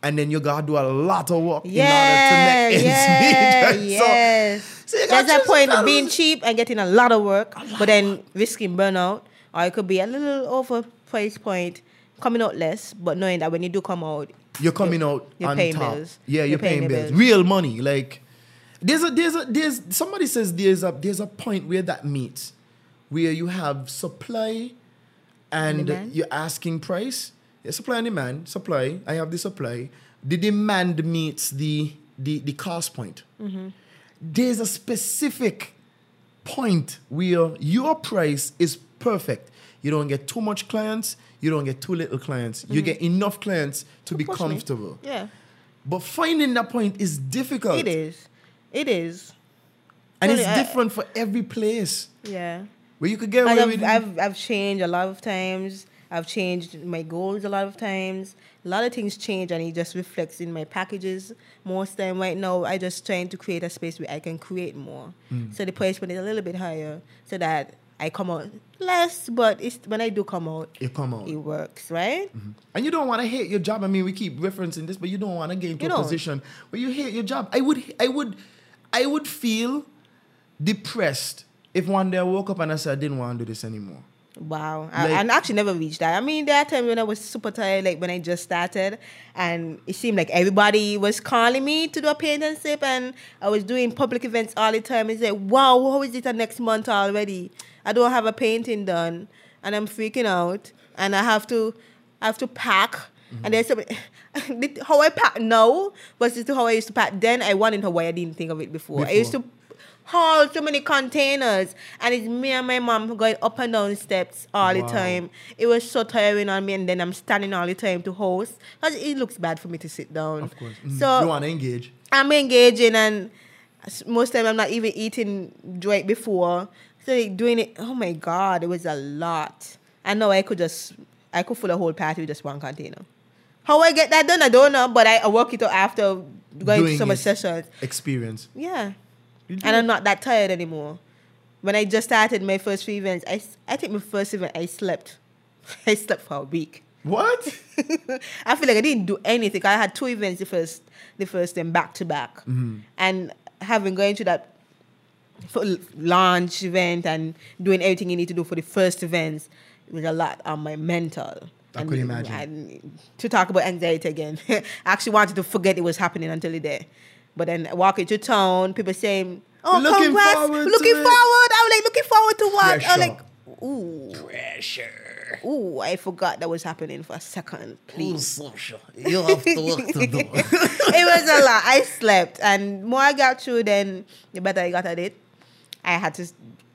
and then you gotta do a lot of work Yeah, in order to make yeah, ends meet. (laughs) yes. So, so There's choose point of being cheap and getting a lot of work, but then risking burnout, or it could be a little over price point, coming out less, but knowing that when you do come out, You're coming out you're on paying top. bills. Yeah, you're, You're paying paying, bills. bills. Real money. Like there's a there's a there's somebody says there's a there's a point where that meets, where you have supply and you're asking price. Yeah, supply and demand. Supply. I have the supply. The demand meets the the, the cost point. Mm-hmm. There's a specific point where your price is perfect. You don't get too much clients. You don't get too little clients. You get enough clients to be Mm-hmm. comfortable. yeah, But finding that point is difficult. it is. It is. And it's I- different for every place. Yeah. Where you could get away I've, with. I've, I've changed a lot of times. I've changed my goals a lot of times. A lot of things change and it just reflects in my packages. Most time right now, I just trying to create a space where I can create more. Mm. So the price point is a little bit higher so that I come out less, but it's, when I do come out, it come out. it works, right? And you don't want to hate your job. I mean, we keep referencing this, but you don't want to get into You a don't. position where you hate your job. I would, I would, I would feel depressed if one day I woke up and I said I didn't want to do this anymore. Wow. I, Like- I actually never reached that. I mean, there are times when I was super tired, like when I just started, and it seemed like everybody was calling me to do a paint and and I was doing public events all the time. It's like, wow, how is it a next month already? I don't have a painting done, and I'm freaking out, and I have to, I have to pack. And mm-hmm. there's some, (laughs) how I pack now versus how I used to pack then. I went in Hawaii. I didn't think of it before. I used to haul so many containers, and it's me and my mom going up and down steps all the time. It was so tiring on me, and then I'm standing all the time to host. Because it looks bad for me to sit down. Of course. Mhm. So you want to engage. I'm engaging and most time I'm not even eating right before. So like, doing it, oh my God, it was a lot. I know I could just, I could fill a whole party with just one container. How I get that done, I don't know, but I, I work it out after going Doing to so much sessions. Experience. Yeah. And I'm not that tired anymore. When I just started my first few events, I, I think my first event, I slept. (laughs) I slept for a week. What? (laughs) I feel like I didn't do anything. I had two events the first, the first then back to back, Mm-hmm. and having going to that full launch event and doing everything you need to do for the first events, it was a lot on my mental. I And- could imagine. and to talk about anxiety again, (laughs) I actually wanted to forget it was happening until the day. But then walking to town, people saying, "Oh, Looking congrats! forward looking it." forward!" I was like, "Looking forward to what?" I was like, "Ooh, pressure! Ooh, I forgot that was happening for a second, please." social. You have to work to do. it was a lot. I slept, and more I got through, then the better I got at it. I had to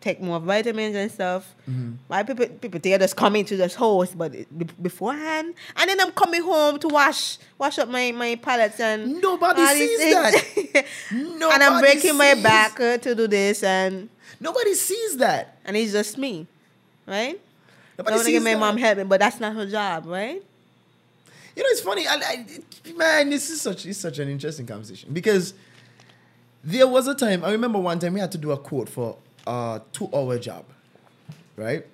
take more vitamins and stuff. Mm-hmm. My people, people they just coming to this host, but it- beforehand, and then I'm coming home to wash wash up my my palettes and Nobody sees that. things. (laughs) and I'm Nobody breaking my back uh, to do this, and Nobody sees that. and it's just me, right? I Nobody want to get sees my that. mom help me, but that's not her job, right? You know, it's funny. I, I, it- man, this is such it's such an interesting conversation because there was a time I remember one time we had to do a quote for a two-hour job, right?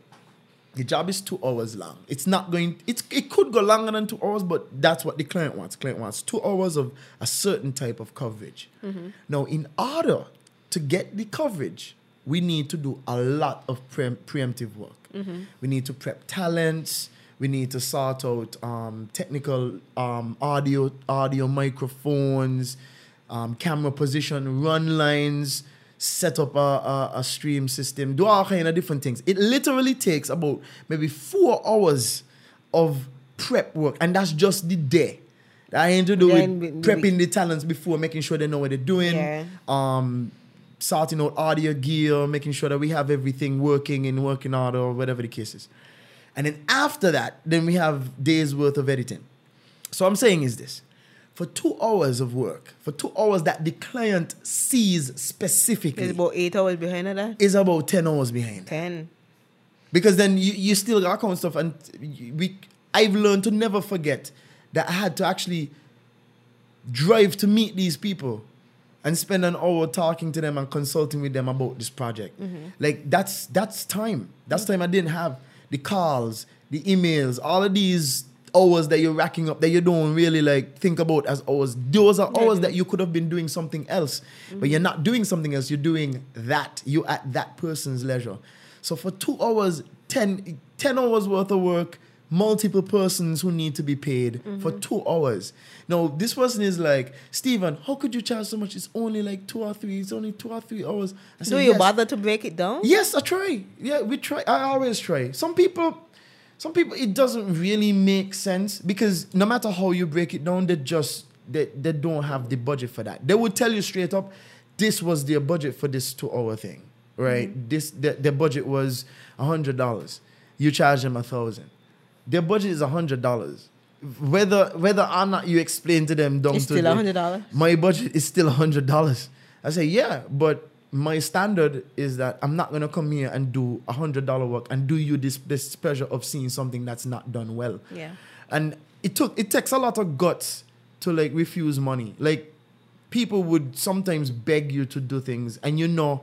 The job is two hours long. It's not going. It's it could go longer than two hours, but that's what the client wants. Client wants two hours of a certain type of coverage. Now, in order to get the coverage, we need to do a lot of pre- preemptive work. We need to prep talents. We need to sort out um, technical um, audio, audio microphones, um, camera position, run lines, set up a, a, a stream system, do all kind of different things. It literally takes about maybe four hours of prep work, and that's just the day. That I ain't to do Then with we- prepping the talents before, making sure they know what they're doing, Yeah. um, sorting out audio gear, making sure that we have everything working in working order, or whatever the case is. And then after that, then we have days worth of editing. So I'm saying is this. For two hours of work, for two hours that the client sees specifically, It's about eight hours behind that. is about 10 hours behind. Ten. Because then you, you still got account stuff. And we, I've learned to never forget that I had to actually drive to meet these people and spend an hour talking to them and consulting with them about this project. Mm-hmm. Like that's that's time. That's time I didn't have. The calls, the emails, all of these hours that you're racking up that you don't really like think about as hours. Those are hours that mm-hmm. you could have been doing something else. But you're not doing something else, you're doing that. You're at that person's leisure. So for two hours, 10, 10 hours worth of work, multiple persons who need to be paid for mm-hmm. two hours. Now, this person is like, Stephen, how could you charge so much? It's only like two or three, it's only two or three hours. I Do said, you "Yes." bother to break it down? Yes, I try. Yeah, we try. I always try. Some people, some people, it doesn't really make sense because no matter how you break it down, they just they, they don't have the budget for that. They will tell you straight up, this was their budget for this two hour thing, right? Mm-hmm. This the, their budget was a hundred dollars. You charge them a thousand. Their budget is a hundred dollars. Whether whether or not you explain to them down It's still the- $100? my budget is still hundred dollars. I say, yeah, but my standard is that I'm not gonna come here and do a hundred dollar work and do you this this pleasure of seeing something that's not done well. Yeah. And it took it takes a lot of guts to like refuse money. Like people would sometimes beg you to do things, and you know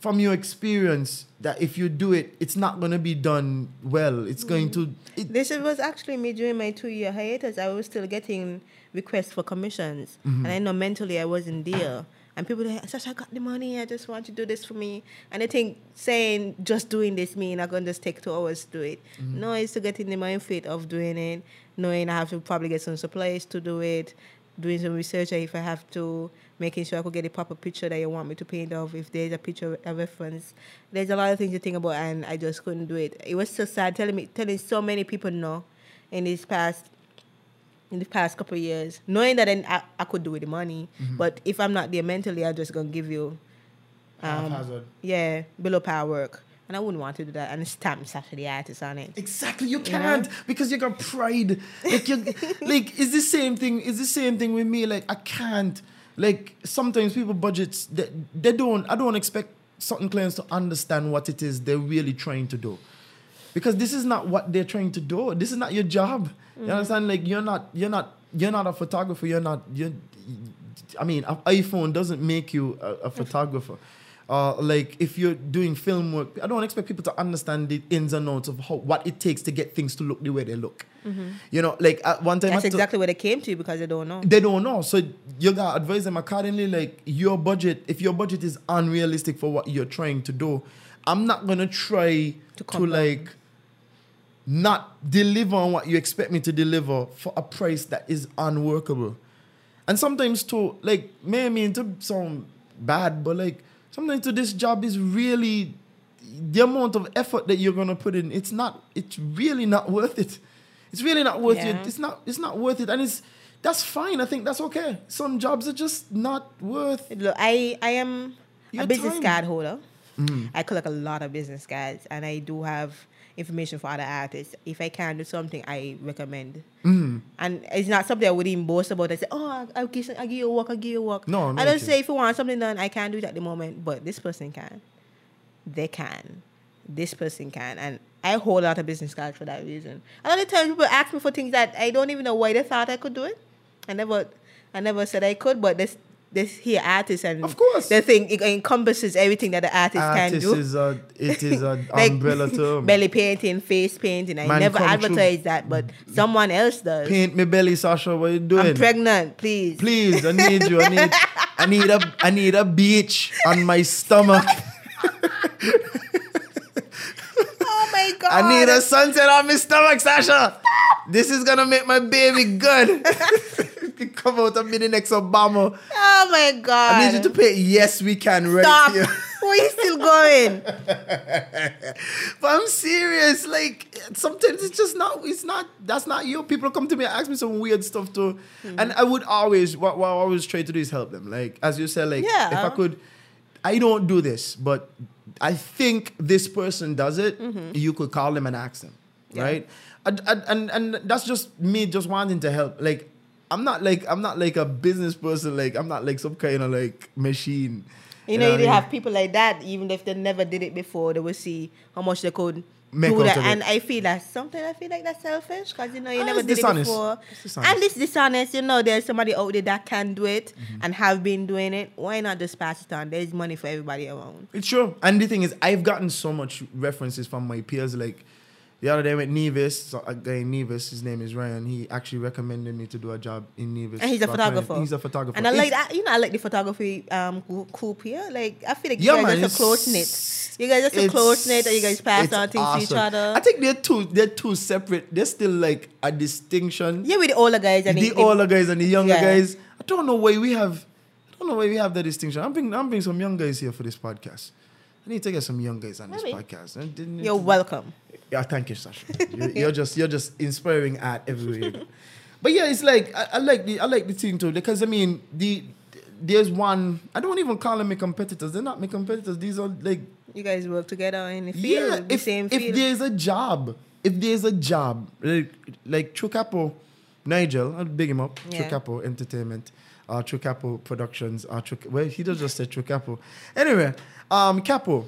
from your experience that if you do it, it's not gonna be done well. It's mm. going to it, This was actually me during my two year hiatus. I was still getting requests for commissions. Mm-hmm. And I know mentally I wasn't there. And people like, Sasha, I got the money. I just want you to do this for me. And I think saying just doing this mean I'm going to just take two hours to do it. Mm-hmm. No, it's to get in the mind fit of doing it, knowing I have to probably get some supplies to do it, doing some research, if I have to making sure I could get a proper picture that you want me to paint of, if there's a picture a reference. There's a lot of things to think about, and I just couldn't do it. It was so sad telling me telling so many people no in this past in the past couple of years, knowing that I, I could do with the money, Mm-hmm. but if I'm not there mentally, I'm just gonna give you, um, yeah, below par work, and I wouldn't want to do that. And stamp Sasha the artist on it. Exactly, you can't because you got pride. Like you, (laughs) like it's the same thing. It's the same thing with me. Like I can't. Like sometimes people budgets they, they don't. I don't expect certain clients to understand what it is they're really trying to do, because this is not what they're trying to do. This is not your job. You understand? Like you're not. You're not. You're not a photographer. You're not. You. I mean, an iPhone doesn't make you a, a photographer. Uh, like if you're doing film work, I don't expect people to understand the ins and outs of how what it takes to get things to look the way they look. You know, like at one time, That's exactly where they came to because they don't know. they don't know. So you gotta advise them accordingly. Like your budget, if your budget is unrealistic for what you're trying to do, I'm not gonna try To to, like not deliver on what you expect me to deliver for a price that is unworkable. And sometimes to like may I mean to sound bad, but like sometimes to this job is really the amount of effort that you're gonna put in, it's not it's really not worth it. It's really not worth Yeah. it. It's not it's not worth it. And it's that's fine. I think that's okay. Some jobs are just not worth Look, I I am a business time. card holder. I collect a lot of business cards, and I do have information for other artists. If I can do something, I recommend. Mm-hmm. And it's not something I would even boast about. I say, "Oh, I- I'll give, I'll give you a work. I'll give you a work." No, I don't say if you want something done, I can't do it at the moment, but this person can. They can. This person can, and I hold out a business card for that reason. A lot of times people ask me for things that I don't even know why they thought I could do it. I never, I never said I could, but this this here artist and Of course. the thing it encompasses everything that the artist, can artist do. is a it is an (laughs) Like, umbrella term. (laughs) belly painting, face painting. I Man, never advertise true. that, but someone else does. Paint me belly, Sasha. What you doing? I'm pregnant, please. Please, I need you. I need (laughs) I need a I need a beach on my stomach. Oh my god! I need a sunset on my stomach, Sasha. This is gonna make my baby good. (laughs) Come out and be the next Obama. Oh my god! I need you to pay yes we can right Stop. here. Why you (laughs) still going? (laughs) But I'm serious. Like sometimes it's just not. It's not. That's not you. People come to me and ask me some weird stuff too, Hmm. and I would always. What, what I always try to do is help them. Like as you said, like Yeah. if I could, I don't do this, but I think this person does it. You could call them and ask them, Mm-hmm. Yeah. right? And and and that's just me just wanting to help. Like I'm not like I'm not like a business person. Like I'm not like some kind of like machine. You know, you I mean? have people like that, even if they never did it before, they will see how much they could Make do that. And I feel that sometimes I feel like that's selfish because you know you Ah, never did dishonest. it before, It's and it's dishonest. You know, there's somebody out there that can do it Mm-hmm. and have been doing it. Why not just pass it on? There's money for everybody around. It's true. And the thing is, I've gotten so much references from my peers. Like the other day with Nevis, so a guy in Nevis, his name is Ryan. He actually recommended me to do a job in Nevis. And he's a photographer. He's a photographer. And I like. You know, I like the photography um group here. Like I feel like Yeah, you guys man, are so close knit. You guys are so close knit, and you guys pass on things to each other. I think they're two. They're two separate. They're still like a distinction. yeah, with the older guys and the older guys and the younger Yeah. guys. I don't know why we have. I don't know why we have that distinction. I'm bringing. I'm bringing some young guys here for this podcast. I need to get some young guys on this podcast. You're welcome. Yeah, thank you, Sasha. You're, you're just you're just inspiring art everywhere. But yeah, it's like I, I like the I like the thing too because I mean the there's one I don't even call them my competitors. They're not my competitors. These are like You guys work together in the field, yeah. the If, same field. if there's a job, if there's a job like like Chukapo, Nigel, I'll big him up. Yeah. Chukapo Entertainment. Uh, Chukapo Productions. Uh, Chuk- well, he does just say Chukapo. Anyway, um, Capo.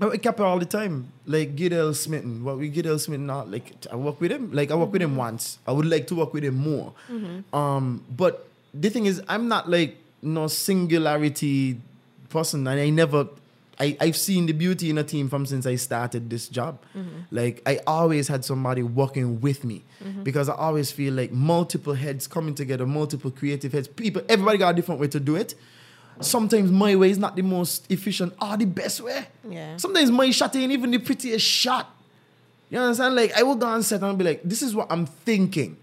I with all the time. Like Gidel Smitten. What we Gidel Smitten now, like I work with him. Like I work with him mm-hmm. once. I would like to work with him more. Mm-hmm. Um, but the thing is, I'm not like no singularity person, and I never. I, I've seen the beauty in a team from since I started this job. Mm-hmm. Like I always had somebody working with me because I always feel like multiple heads coming together, multiple creative heads, people, everybody got a different way to do it sometimes my way is not the most efficient or the best way. Yeah. Sometimes my shot ain't even the prettiest shot. You understand? Like I will go on set and be like, this is what I'm thinking.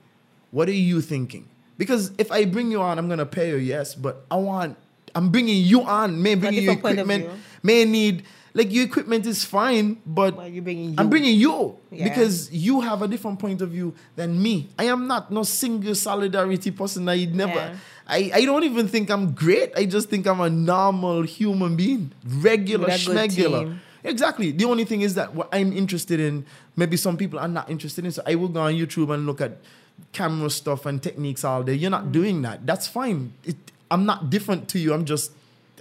What are you thinking? Because if I bring you on, I'm gonna pay you, yes, but I want I'm bringing you on. May bringing you equipment. May need like your equipment is fine, but Well, bringing I'm bringing you Yeah. because you have a different point of view than me. I am not no single solidarity person. I never. Yeah. I, I don't even think I'm great. I just think I'm a normal human being, regular, schmegular. Exactly. The only thing is that what I'm interested in, maybe some people are not interested in. So I will go on YouTube and look at camera stuff and techniques all day. You're not Mm. doing that. That's fine. It, I'm not different to you. I'm just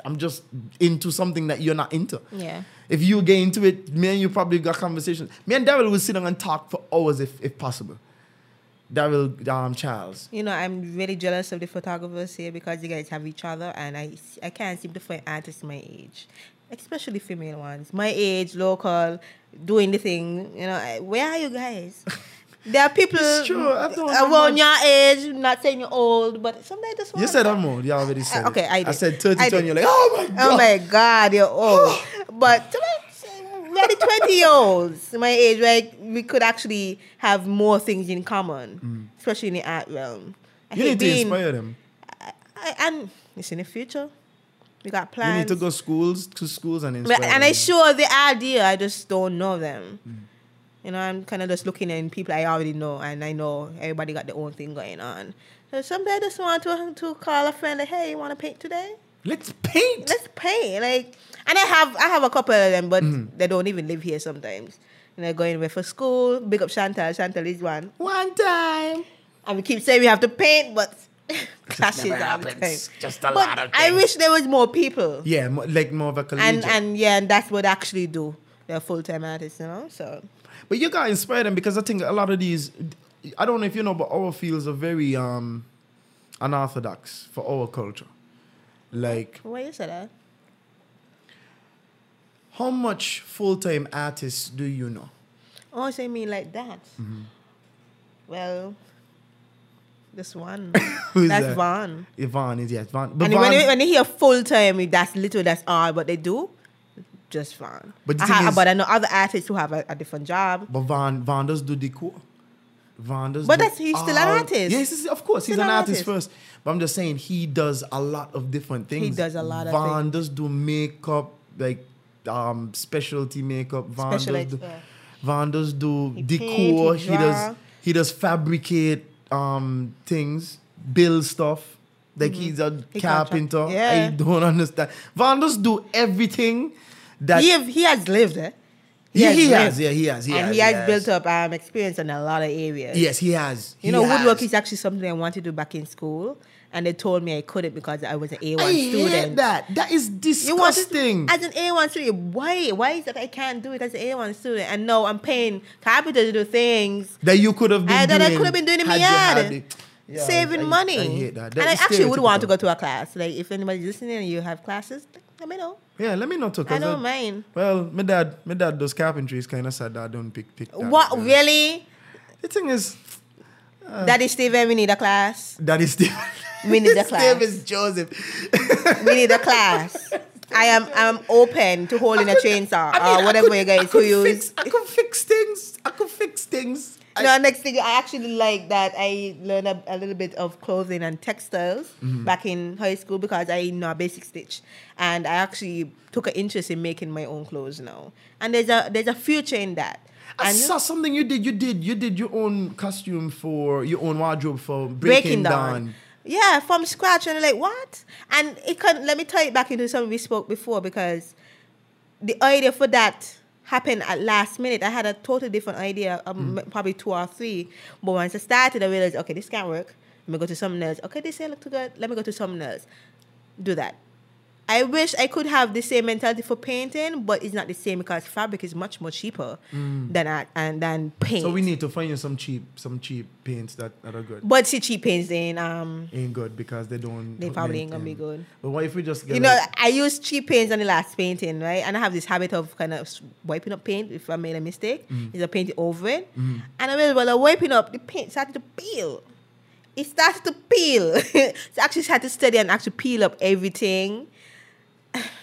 I'm just into something that you're not into. Yeah. If you get into it, me and you probably got conversations. Me and Daryl will sit down and talk for hours if, if possible. Daryl um, Charles. You know, I'm really jealous of the photographers here because you guys have each other, and I I can't seem to find artists my age, especially female ones. My age, local, doing the thing. You know, I- where are you guys? (laughs) There are people It's true, I don't know around your age. Not saying you're old, but sometimes I just want. You said I'm old. You already said Uh, okay, it. I I said 32 I and did. you're like, oh my God. Oh my God, you're old. (sighs) but really 20 year olds, my age, like we could actually have more things in common, especially in the art realm. I Mm. You need to inspire them. I, and it's in the future. We got plans. You need to go schools to schools and But- inspire and I sure the idea, I just don't know them. Mm. You know, I'm kind of just looking at people I already know, and I know everybody got their own thing going on. So someday I just want to to call a friend, like, hey, you want to paint today? Let's paint. Let's paint. Like, and I have I have a couple of them, but Mm-hmm. they don't even live here sometimes. And they're going away for school. Big up Chantal. Chantal is one. One time. And we keep saying we have to paint, but (laughs) clashes never all the time. Just a but lot of things. I wish there was more people. Yeah, mo- like more of a collegiate. and and yeah, and that's what they actually do. They're full time artists, you know. So But you got inspired inspire them because I think a lot of these, I don't know if you know, but our fields are very um, unorthodox for our culture. Like, why you say that? How much full time artists do you know? Oh, so you mean like that? Mm-hmm. Well, this one. (laughs) Who's that's that? Vaughn. Yvonne is yes, Vaughn. But And Vaughn, when you, when hear full time, that's little, that's all but they do. Just fun. But I ha- is- but I know other artists who have a, a different job. but Vaughn, Vaughn does do decor. Vaughn does. But do that's- he's still an artist. Yes, he's- of course, he's Still an an artist, artist. first. But I'm just saying he does a lot of different things. He does a lot of Vaughn does do makeup, like um specialty makeup. Does do. yeah. Vaughn does do He decor. paint, he he does. He does fabricate um things, build stuff. Like he's a Mm-hmm. He carpenter. I don't understand. Does do everything that He, have, he has lived, eh? Yeah, he has. Yeah, he has. He and has, he has has. built up um, experience in a lot of areas. Yes, he has. You He know, woodwork is actually something I wanted to do back in school, and they told me I couldn't because I was an A1 I student. hate that. That is disgusting. to, as an A1 student, why? Why is that I can't do it as an A1 student? And no, I'm paying carpenter to do things that you could have been I, that. I could have been doing in my yard. Yeah, saving I- I money. hate that. That and I actually would want to go to a class. Like, if anybody's listening and you have classes, let me know. Yeah, let me know too. I don't mind. Well, my dad, my dad does carpentry. It's kind of sad that I don't pick pick. That What, up, really? The thing is, uh, Daddy Steven, we need a class. that is Steve. We need a His class. name is Joseph. We need a class. I am I'm open to holding a chainsaw I mean, or whatever could- you I guys could who fix- use. I could fix things. I could fix things. I- No, next thing I actually like that I learned a, a little bit of clothing and textiles Mm-hmm. back in high school because I know a basic stitch, and I actually took an interest in making my own clothes now. And there's a there's a future in that. I And saw something you did. You did. You did your own costume for your own wardrobe for breaking Breaking, down. Dawn. Yeah, from scratch, and I'm like what? And it can let me tie it back into something we spoke before because the idea for that happened at last minute. I had a totally different idea, um, probably two or three. But once I started, I realized, okay, this can't work. Let me go to something else. Okay, this ain't look too good. Let me go to something else. Do that. I wish I could have the same mentality for painting, but it's not the same because fabric is much more cheaper mm. than art and than paint. So we need to find you some cheap, some cheap paints that, that are good. but see, cheap paints ain't um ain't good because they don't. They probably ain't gonna maintain. be good. But what if we just get? You know, I use cheap paints on the last painting, right? And I have this habit of kind of wiping up paint if I made a mistake. Mm. Is I paint it over it, mm. and I mean, while I'm wiping up, the paint started to peel. It started to peel. (laughs) so I actually had to study and actually peel up everything.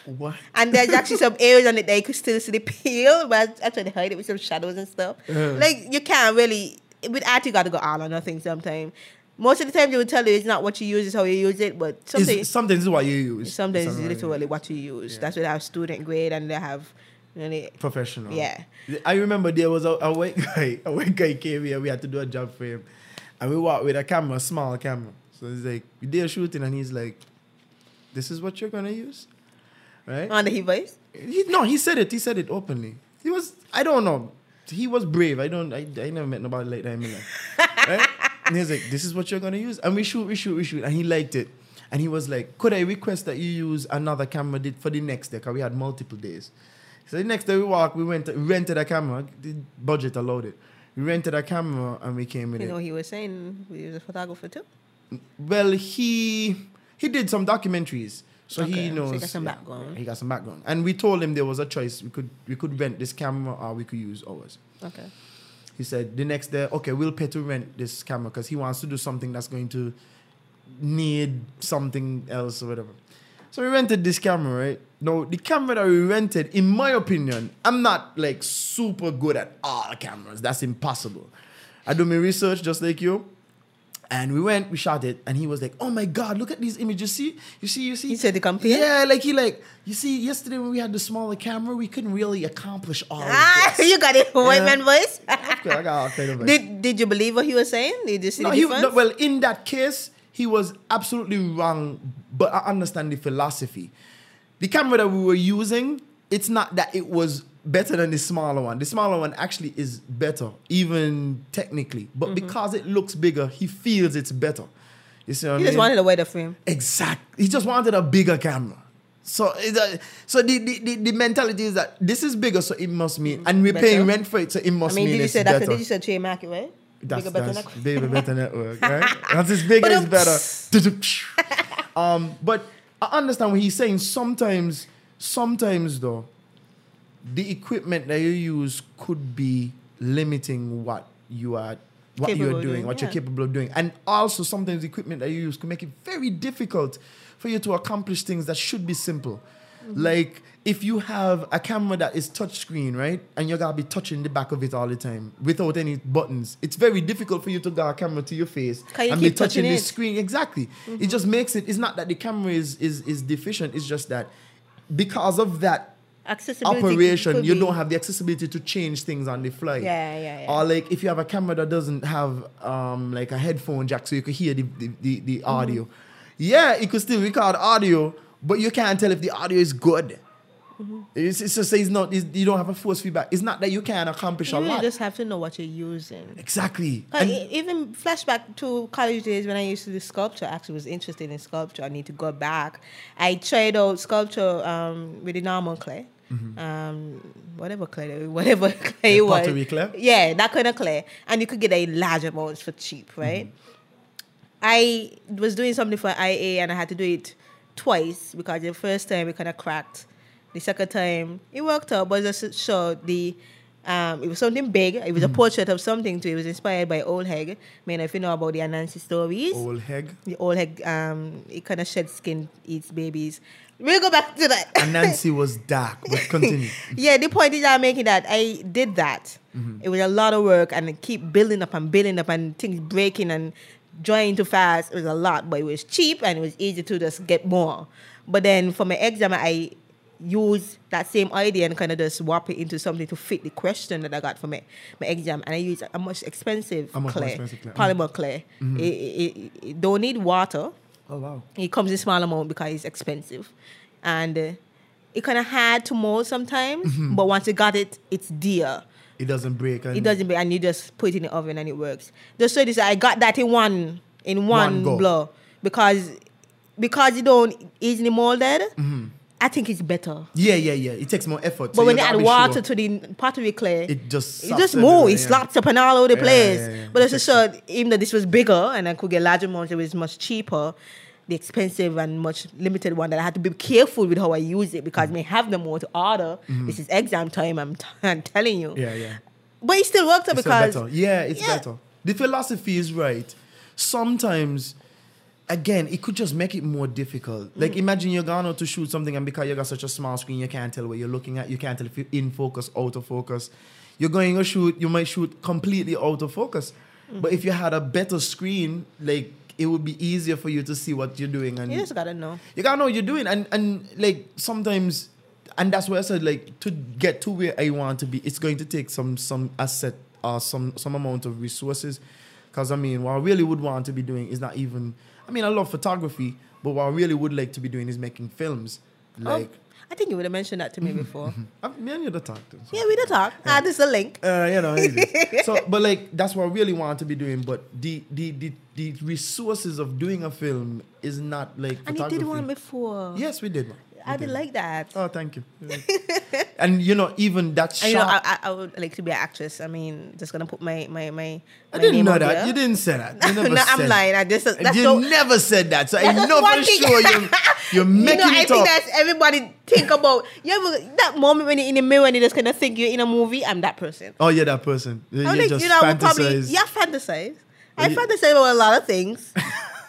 What? (laughs) And there's actually some areas on it that you could still see the peel, but I tried to hide it with some shadows and stuff. Uh-huh. Like you can't really with art you gotta go all or nothing sometimes. Most of the time, they will tell you it's not what you use, it's how you use it. But something, Is something is what you use. sometimes it's literally what you use. That's what I have student grade and they have, they, professional. Yeah. I remember there was a, a white (laughs) guy. A white guy came here. We had to do a job for him, and we walked with a camera, a small camera. So he's like, "We there shooting," and he's like, "This is what you're gonna use, right?" on the voice. He, no, he said it. He said it openly. He was. I don't know. He was brave. I don't. I, I never met nobody like that in my life. (laughs) right? And he was like, "This is what you're gonna use," and we shoot, we shoot, we shoot, and he liked it. And he was like, "Could I request that you use another camera did for the next day? Cause we had multiple days." So the next day we walked, we went, rented a camera. The budget allowed it. We rented a camera and we came in. You it. know, he was saying he was a photographer too. Well, he he did some documentaries, so Okay, so he he knows. got some background. He got some background, and we told him there was a choice. We could we could rent this camera or we could use ours. Okay. He said the next day, okay, we'll pay to rent this camera because he wants to do something that's going to need something else or whatever. So we rented this camera, right? Now the camera that we rented, in my opinion, I'm not like super good at all cameras. That's impossible. I do my research just like you. And we went, we shot it, and he was like, "Oh my God, look at these images! See, you see, you see." He said to compare? Yeah, like he like you see. Yesterday when we had the smaller camera, we couldn't really accomplish all Ah, (laughs) you got it, white Yeah. man voice. (laughs) Okay, I got all kind of it. did Did you believe what he was saying? Did you see No, the he, difference? no, well, in that case, he was absolutely wrong, but I understand the philosophy. The camera that we were using, it's not that it was better than the smaller one. The smaller one actually is better, even technically. But Mm-hmm. because it looks bigger, he feels it's better. You see what he I just wanted a wider frame. Exactly. He just wanted a bigger camera. So, uh, so the, the, the, the mentality is that this is bigger, so it must mean, and we're Better. paying rent for it, so it must mean, I mean did you say better. that's a digital trade market, right? That's, Bigger, better, that's network. bigger, better (laughs) network, right? That's as bigger is better. (laughs) um, but I understand what he's saying. Sometimes, sometimes though, the equipment that you use could be limiting what you are, what Capable you're doing, doing, what you're capable of doing, and also sometimes the equipment that you use can make it very difficult for you to accomplish things that should be simple. Mm-hmm. Like if you have a camera that is touchscreen, right, and you're gonna be touching the back of it all the time without any buttons, it's very difficult for you to get a camera to your face you and be touching touching the? Mm-hmm. screen. Exactly. It just makes it. It's not that the camera is is is deficient. It's just that because of that Accessibility operation, you be- don't have the accessibility to change things on the fly. Yeah, yeah, yeah. Or like if you have a camera that doesn't have um like a headphone jack, so you could hear the the, the, the Mm-hmm. audio. Yeah, it could still record audio, but you can't tell if the audio is good. Mm-hmm. It's, it's just it's not it's, you don't have a force feedback. It's not that you can't accomplish You a really lot. You just have to know what you're using. exactly. And- even flashback to college days when I used to do sculpture. I actually was interested in sculpture. I need to go back. I tried out sculpture um, with the normal clay. Um, whatever clay, whatever (laughs) clay it was. Mm-hmm. pottery clay? Yeah, that kind of clay. And you could get a large amounts for cheap, right? Mm-hmm. I was doing something for IA and I had to do it twice because the first time it kind of cracked. The second time it worked out, but it just showed the um, it was something big. It was a portrait of something too. It was inspired by Old Heg. I mean, if you know about the Anansi stories, Old Heg. the Old Heg, um, it kind of shed skin, eats babies. We'll go back to that. And Nancy (laughs) was dark, but continue. (laughs) yeah, the point is I'm making that I did that. Mm-hmm. It was a lot of work and keep building up and building up and things breaking and joining too fast. It was a lot, but it was cheap and it was easy to just get more. But then for my exam, I use that same idea and kind of just warp it into something to fit the question that I got for my, my exam. And I use a much expensive A much clay, expensive clay. polymer clay. It, it, it, it don't need water. Oh wow. It comes in small amount because it's expensive, and uh, it kind of hard to mold sometimes. Mm-hmm. But once you got it, it's dear. It doesn't break. And It doesn't, be, and you just put it in the oven and it works. Just so this, I got that in one in one, One blow because because you don't easily molded. Mm-hmm. I think it's better. Yeah, yeah, yeah. It takes more effort. But so when you you add water sure. to the pottery clay, It just it just move. everywhere, It yeah. slaps up and all over the Yeah, place. yeah. But it's just so even though this was bigger and I could get larger amounts, it was much cheaper. The expensive and much limited one that I had to be careful with how I use it because mm. i may have them more to order. Mm-hmm. This is exam time. I'm, t- (laughs) I'm telling you. Yeah, yeah. But it still worked out It's because better. Yeah, it's better. The philosophy is right. Sometimes, again, it could just make it more difficult. Mm-hmm. Like imagine you're going out to shoot something and because you got such a small screen, you can't tell what you're looking at. You can't tell if you're in focus, out of focus. You're going to shoot, you might shoot completely out of focus. But if you had a better screen, like it would be easier for you to see what you're doing and You just gotta know. you gotta know what you're doing and and like sometimes and that's why I said like to get to where I want to be, it's going to take some some asset or some some amount of resources. Cause I mean what I really would want to be doing is not even I mean I love photography, but what I really would like to be doing is making films. Like oh, I think you would have mentioned that to me before. (laughs) I, me and you talk to. so. yeah, we did talk. Ah, this is a link. Uh, you know, (laughs) so but like that's what I really want to be doing. But the the the, the resources of doing a film is not like And you did one before. Yes, we did. one. I did like that. Oh, thank you. (laughs) and you know, even that shot. You know, I, I, I would like to be an actress. I mean, just gonna put my my my. I my didn't know that. there. You didn't say that. You (laughs) never no, I'm lying. I just that's you so, never said that. So I know for sure you're, you're (laughs) you making know, I think up. that's everybody think about. You ever that moment when you're in the mirror and you just kind of think you're in a movie. I'm that person. Oh, you're that person. You I you think just you know, I would probably fantasize. yeah, fantasize. Oh, I you- fantasize about a lot of things.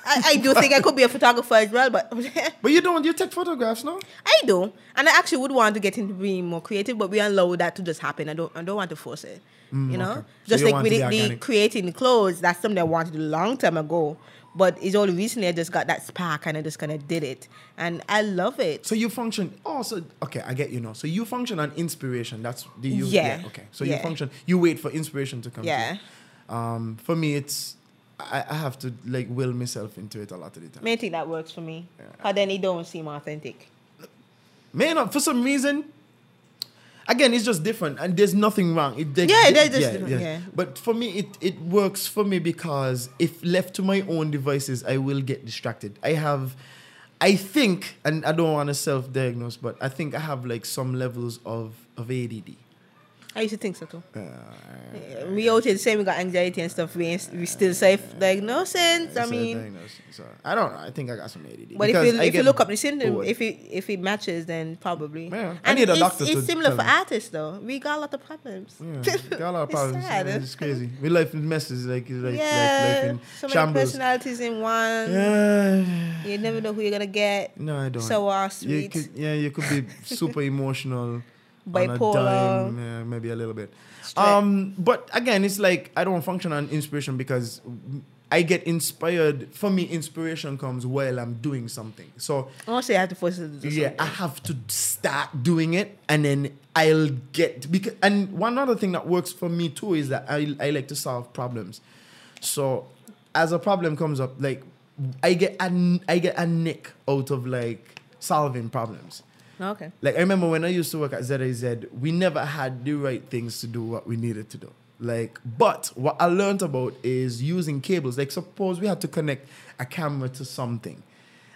I, I do think I could be a photographer as well, but (laughs) But you don't. You take photographs, no? I do, and I actually would want to get into being more creative, but we allow that to just happen. I don't, I don't want to force it. you know, Mm, okay. So just you like with the, the creating the clothes, that's something I wanted a long time ago. But it's only recently I just got that spark and I just kind of did it, and I love it. So you function. Oh, so okay, I get you now. So you function on inspiration. That's the you. Yeah. Okay. So you function. You wait for inspiration to come. Yeah. Um, for me, it's I, I have to like will myself into it a lot of the time. May think that works for me, but then it don't seem authentic. Man, for some reason, again, it's just different, and there's nothing wrong. It, like, Yeah, that's just different, yeah. But for me, it it works for me because if left to my own devices, I will get distracted. I have, I think, and I don't want to self-diagnose, but I think I have like some levels of of ADD. I used to think so too. Yeah, we out here saying we got anxiety and stuff. We ain't, we still safe diagnosing. I It's mean. So, I don't know. I think I got some ADD. But if you I if you look up the symptom, bored. if it if it matches, then probably. Yeah, I And need a it's, doctor It's to similar for artists though. We got a lot of problems. Yeah, (laughs) got a lot of It's problems. sad. It's crazy. We life in messes, like like, like yeah, life in so many shambles. personalities in one. Yeah. You never know who you're gonna get. No, I don't. So uh, You sweet. could, yeah, you could be (laughs) super emotional. Bipolar. dime, yeah, maybe a little bit. Straight. Um, but again, it's like I don't function on inspiration because I get inspired. For me, inspiration comes while I'm doing something. So say I have to force it to do yeah, something. I have to start doing it, and then I'll get because. And one other thing that works for me too is that I I like to solve problems. So as a problem comes up, like I get a, I get a nick out of like solving problems. Okay. Like I remember when I used to work at ZAZ, we never had the right things to do what we needed to do. Like, but what I learned about is using cables. Like, suppose we had to connect a camera to something,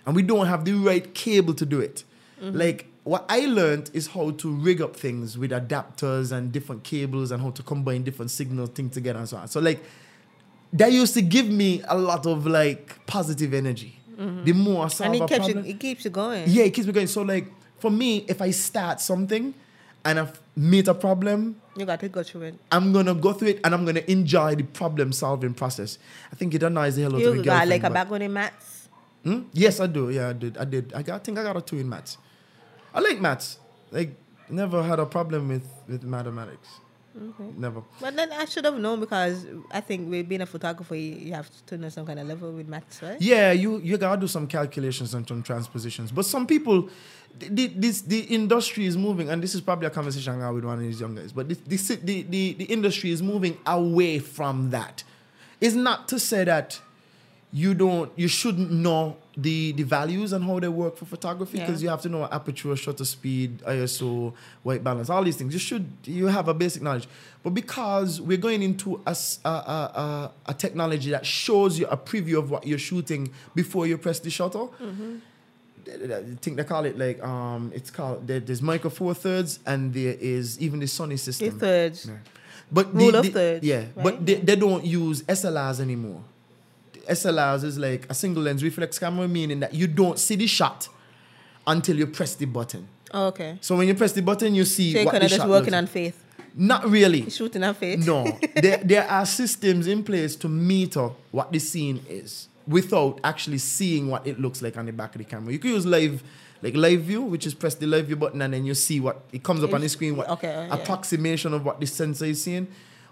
and we don't have the right cable to do it. Mm-hmm. Like, what I learned is how to rig up things with adapters and different cables and how to combine different signal things together and so on. So, like, that used to give me a lot of like positive energy. Mm-hmm. The more I solve And it keeps problem, you, it keeps you going. yeah, it keeps me going. So like for me, if I start something and I meet a problem, You got to go through it. I'm gonna go through it and I'm gonna enjoy the problem solving process. I think it annoys the hell out of You got like a background in maths. Hmm? Yes, I do. Yeah, I did. I did. I, got, I think I got a two in maths. I like maths. Like never had a problem with with mathematics. Never. But then I should have known because I think with being a photographer, you have to know some kind of level with maths, right? Yeah, you you gotta do some calculations and some transpositions. But some people, the, the, this the industry is moving, and this is probably a conversation I have with one of these young guys. But this, this, the, the the industry is moving away from that. It's not to say that you don't you shouldn't know the the values and how they work for photography because Yeah. you have to know aperture, shutter speed, ISO, white balance, all these things. You should you have a basic knowledge. But because we're going into a a a technology that shows you a preview of what you're shooting before you press the shutter. I think they call it like um, it's called there- there's micro four thirds and there is even the Sony The system. thirds. Yeah. But Rule the, of the- thirds, Yeah, but they, they don't use SLRs anymore. SLRs is like a single lens reflex camera, meaning that you don't see the shot until you press the button. Oh, okay. So when you press the button, you see So you're kind of just working on faith. Not really. Shooting on faith. No, (laughs) there, there are systems in place to meter what the scene is without actually seeing what it looks like on the back of the camera. You can use live, like live view, which is press the live view button and then you see what it comes up on the screen, what okay, yeah. approximation of what the sensor is seeing.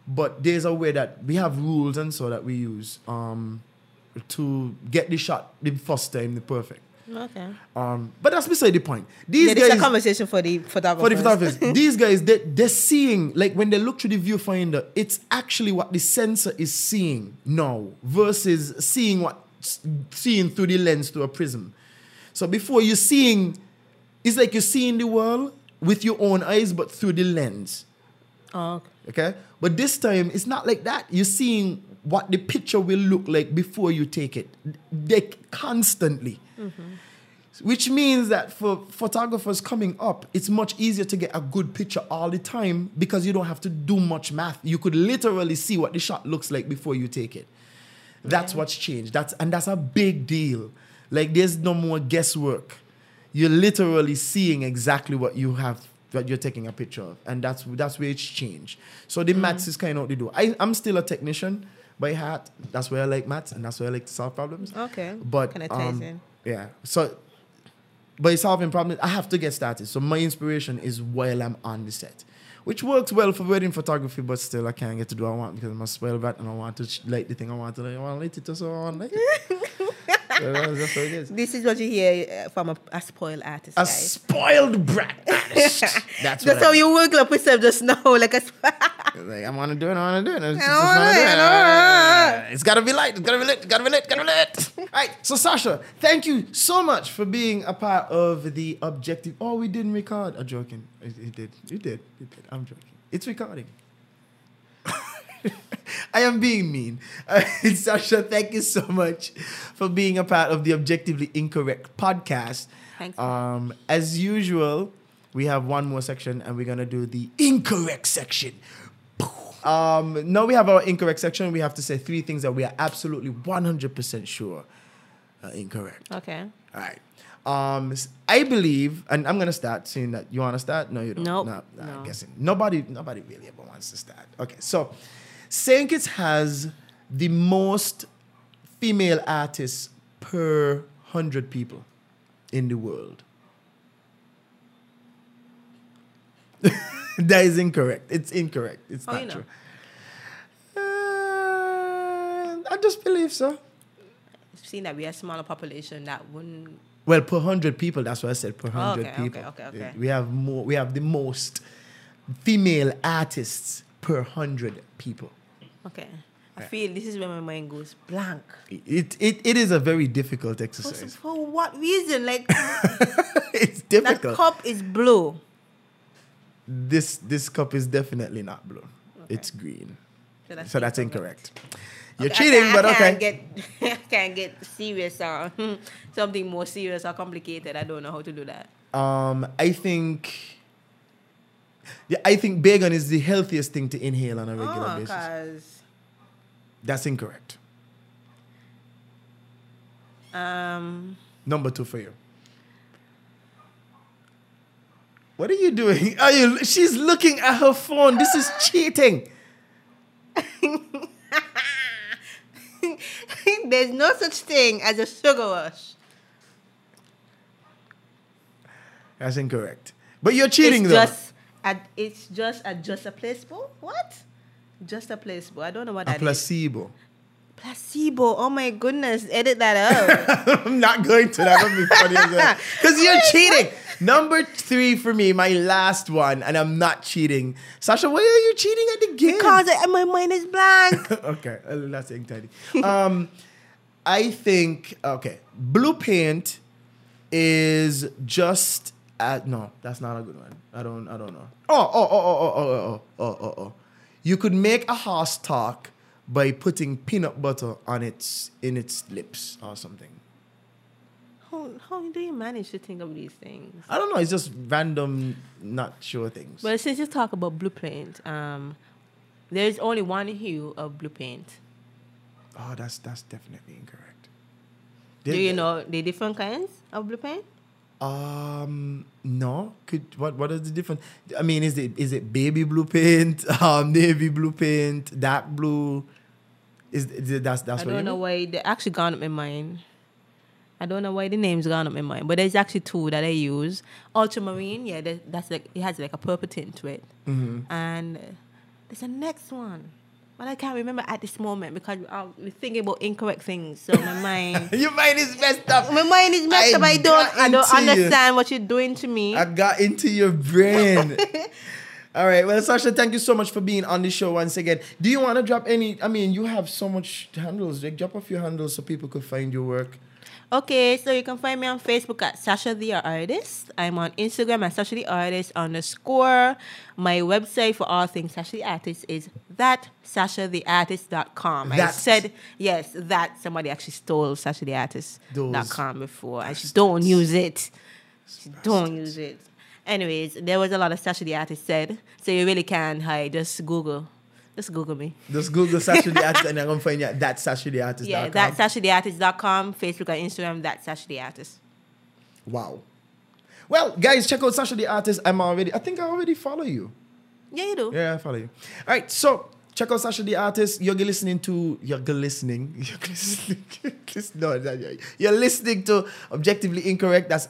but there's a way that we have rules and so that we use um, to get the shot the first time the perfect. Okay. Um, but that's beside the point. These Yeah, this is a guys conversation for the photographers. for the photographers, (laughs) these guys they, they're seeing like when they look through the viewfinder, it's actually what the sensor is seeing now versus seeing what seeing through the lens through a prism. So before you're seeing, it's like you're seeing the world with your own eyes, but through the lens. Oh, Okay, but this time it's not like that. You're seeing what the picture will look like before you take it, they constantly. Which means that for photographers coming up, it's much easier to get a good picture all the time because you don't have to do much math. You could literally see what the shot looks like before you take it. That's what's changed. That's and that's a big deal. Like there's no more guesswork. You're literally seeing exactly what you have that you're taking a picture of, and that's that's where it's changed. So the maths mm. is kind of what they do. I, I'm still a technician by heart. That's where I like maths, and that's where I like to solve problems. Okay. But Kinda ties um, in. yeah. So by solving problems, I have to get started. So my inspiration is while I'm on the set, which works well for wedding photography, but still I can't get to do what I want because I'm a spoiled brat and I want to sh- light the thing I want to light. I want to light it so I want to light it. (laughs) (laughs) That's that's what it is. This is what you hear uh, from a, a spoiled artist, A spoiled brat (laughs) artist. That's what That's how you work up yourself just now, (laughs) like a. sp- Like, I want to do it. I want to do it. I just, I just wanna do it, it. Uh, It's gotta be light. It's gotta be lit. It's gotta be lit. Gotta be lit. All right. So Sasha, thank you so much for being a part of the objective. Oh, we didn't record. I'm joking. It, it did. You did. You did. I'm joking. It's recording. (laughs) I am being mean. Uh, (laughs) Sasha, thank you so much for being a part of the Objectively Incorrect podcast. Thanks. Um, as usual, we have one more section and we're going to do the incorrect section. Um, now we have our incorrect section. We have to say three things that we are absolutely 100% sure are incorrect. okay. All right. Um, I believe, and I'm gonna start. Seeing that you want to start? No, you don't. Nope. No, no, No. I'm guessing nobody, nobody really ever wants to start. Okay, so Saint Kitts has the most female artists per hundred people in the world. (laughs) that is incorrect. It's incorrect. It's How not you know? true. Uh, I just believe so. Seeing that we have a smaller population, that wouldn't. Well, per hundred people. That's what I said. Per hundred Oh, okay, people. okay, okay, okay. We have more. We have the most female artists per hundred people. Okay. I feel this is where my mind goes blank. It it, it is a very difficult exercise. for what reason? Like (laughs) it's difficult. that cup is blue. This this cup is definitely not blue. It's green. that's So that's incorrect. You're Okay, I cheating, can't- but I okay. Can't get, (laughs) I can't get serious or (laughs) something more serious or complicated. I don't know how to do that. Um, I think. Yeah, I think bacon is the healthiest thing to inhale on a regular Oh, basis. That's incorrect. um, Number two for you. What are you doing? Are you? She's looking at her phone. This is cheating. (laughs) there's no such thing as a sugar rush. That's incorrect. But you're cheating it's though. It's just a just a placebo. What? Just a placebo. I don't know what a that is. placebo. Placebo. Oh my goodness! Edit that out. (laughs) I'm not going to. That would be funny. Because (laughs) you're cheating. Number three for me, my last one, and I'm not cheating. Sasha, why are you cheating at the game? because I, my mind is blank. (laughs) okay, that's saying. Um, I think okay, blue paint is just at no, that's not a good one. I don't, I don't know. Oh, oh, oh, oh, oh, oh, oh, oh, oh, oh. You could make a horse talk by putting peanut butter on its in its lips or something. how, how do you manage to think of these things? I don't know. It's just random, not sure things. Well, since you talk about blue paint, um, there's only one hue of blue paint. oh, that's that's definitely incorrect. Do There- you know the different kinds of blue paint? Um, no. Could what? What is the difference? I mean, is it is it baby blue paint, (laughs) um, navy blue paint, dark blue? Is, is it, that's that's I what don't know mean? why they actually gone up my mind. I don't know why the name's gone up my mind, but there's actually two that I use. Ultramarine, yeah, that's like it has like a purple tint to it, Mm-hmm. and there's a next one. But I can't remember at this moment because uh, I'm thinking about incorrect things. So my mind, (laughs) Your mind is messed up. my mind is messed I up. I don't, I don't into you. understand what you're doing to me. I got into your brain. (laughs) All right. Well, Sasha, thank you so much for being on the show once again. Do you want to drop any? I mean, you have so much handles. Like, drop off your handles so people could find your work. Okay, so you can find me on Facebook at Sasha the Artist. I'm on Instagram at Sasha the Artist underscore. My website for all things Sasha the Artist is that sashatheartist.com. I said yes, that somebody actually stole Those sashatheartist.com before. I just don't use it. Don't use it. Anyways, there was a lot of Sasha the Artist said, so you really can hide. Just Google. Just Google me. Just Google Sasha the Artist and I'm going to find you at that Sasha the Artist. Yeah, that's sashatheartist.com, Facebook and Instagram, that's Sasha the Artist. Wow. Well, guys, check out Sasha the Artist. I'm already, I think I already follow you. Yeah, you do. Yeah, I follow you. All right, so check out Sasha the Artist. You're listening to, you're listening. (laughs) You're listening. (laughs) no, you're listening to Objectively Incorrect. That's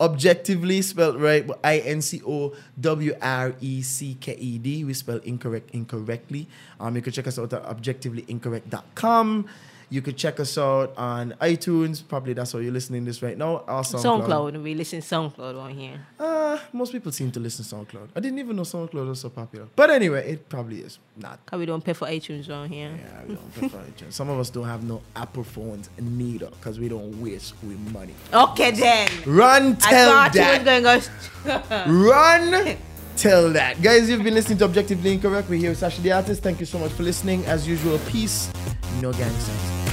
objectively spelled right, but I N C O W R E C K E D. We spell incorrect incorrectly. Um, you can check us out at objectivelyincorrect.com. You could check us out on iTunes. Probably that's why you're listening this right now. Or SoundCloud. SoundCloud. We listen to SoundCloud on here. Uh, most people seem to listen to SoundCloud. I didn't even know SoundCloud was so popular. But anyway, it probably is not. Cause we don't pay for iTunes on here. Yeah, we don't pay for iTunes. Some of us don't have no Apple phones neither because we don't waste we money. Okay then. Run, I tell thought you was going to go. (laughs) (laughs) Run, tell that. Guys, you've been listening to Objectively Incorrect. We're here with Sasha the Artist. Thank you so much for listening. As usual, peace, no gang signs.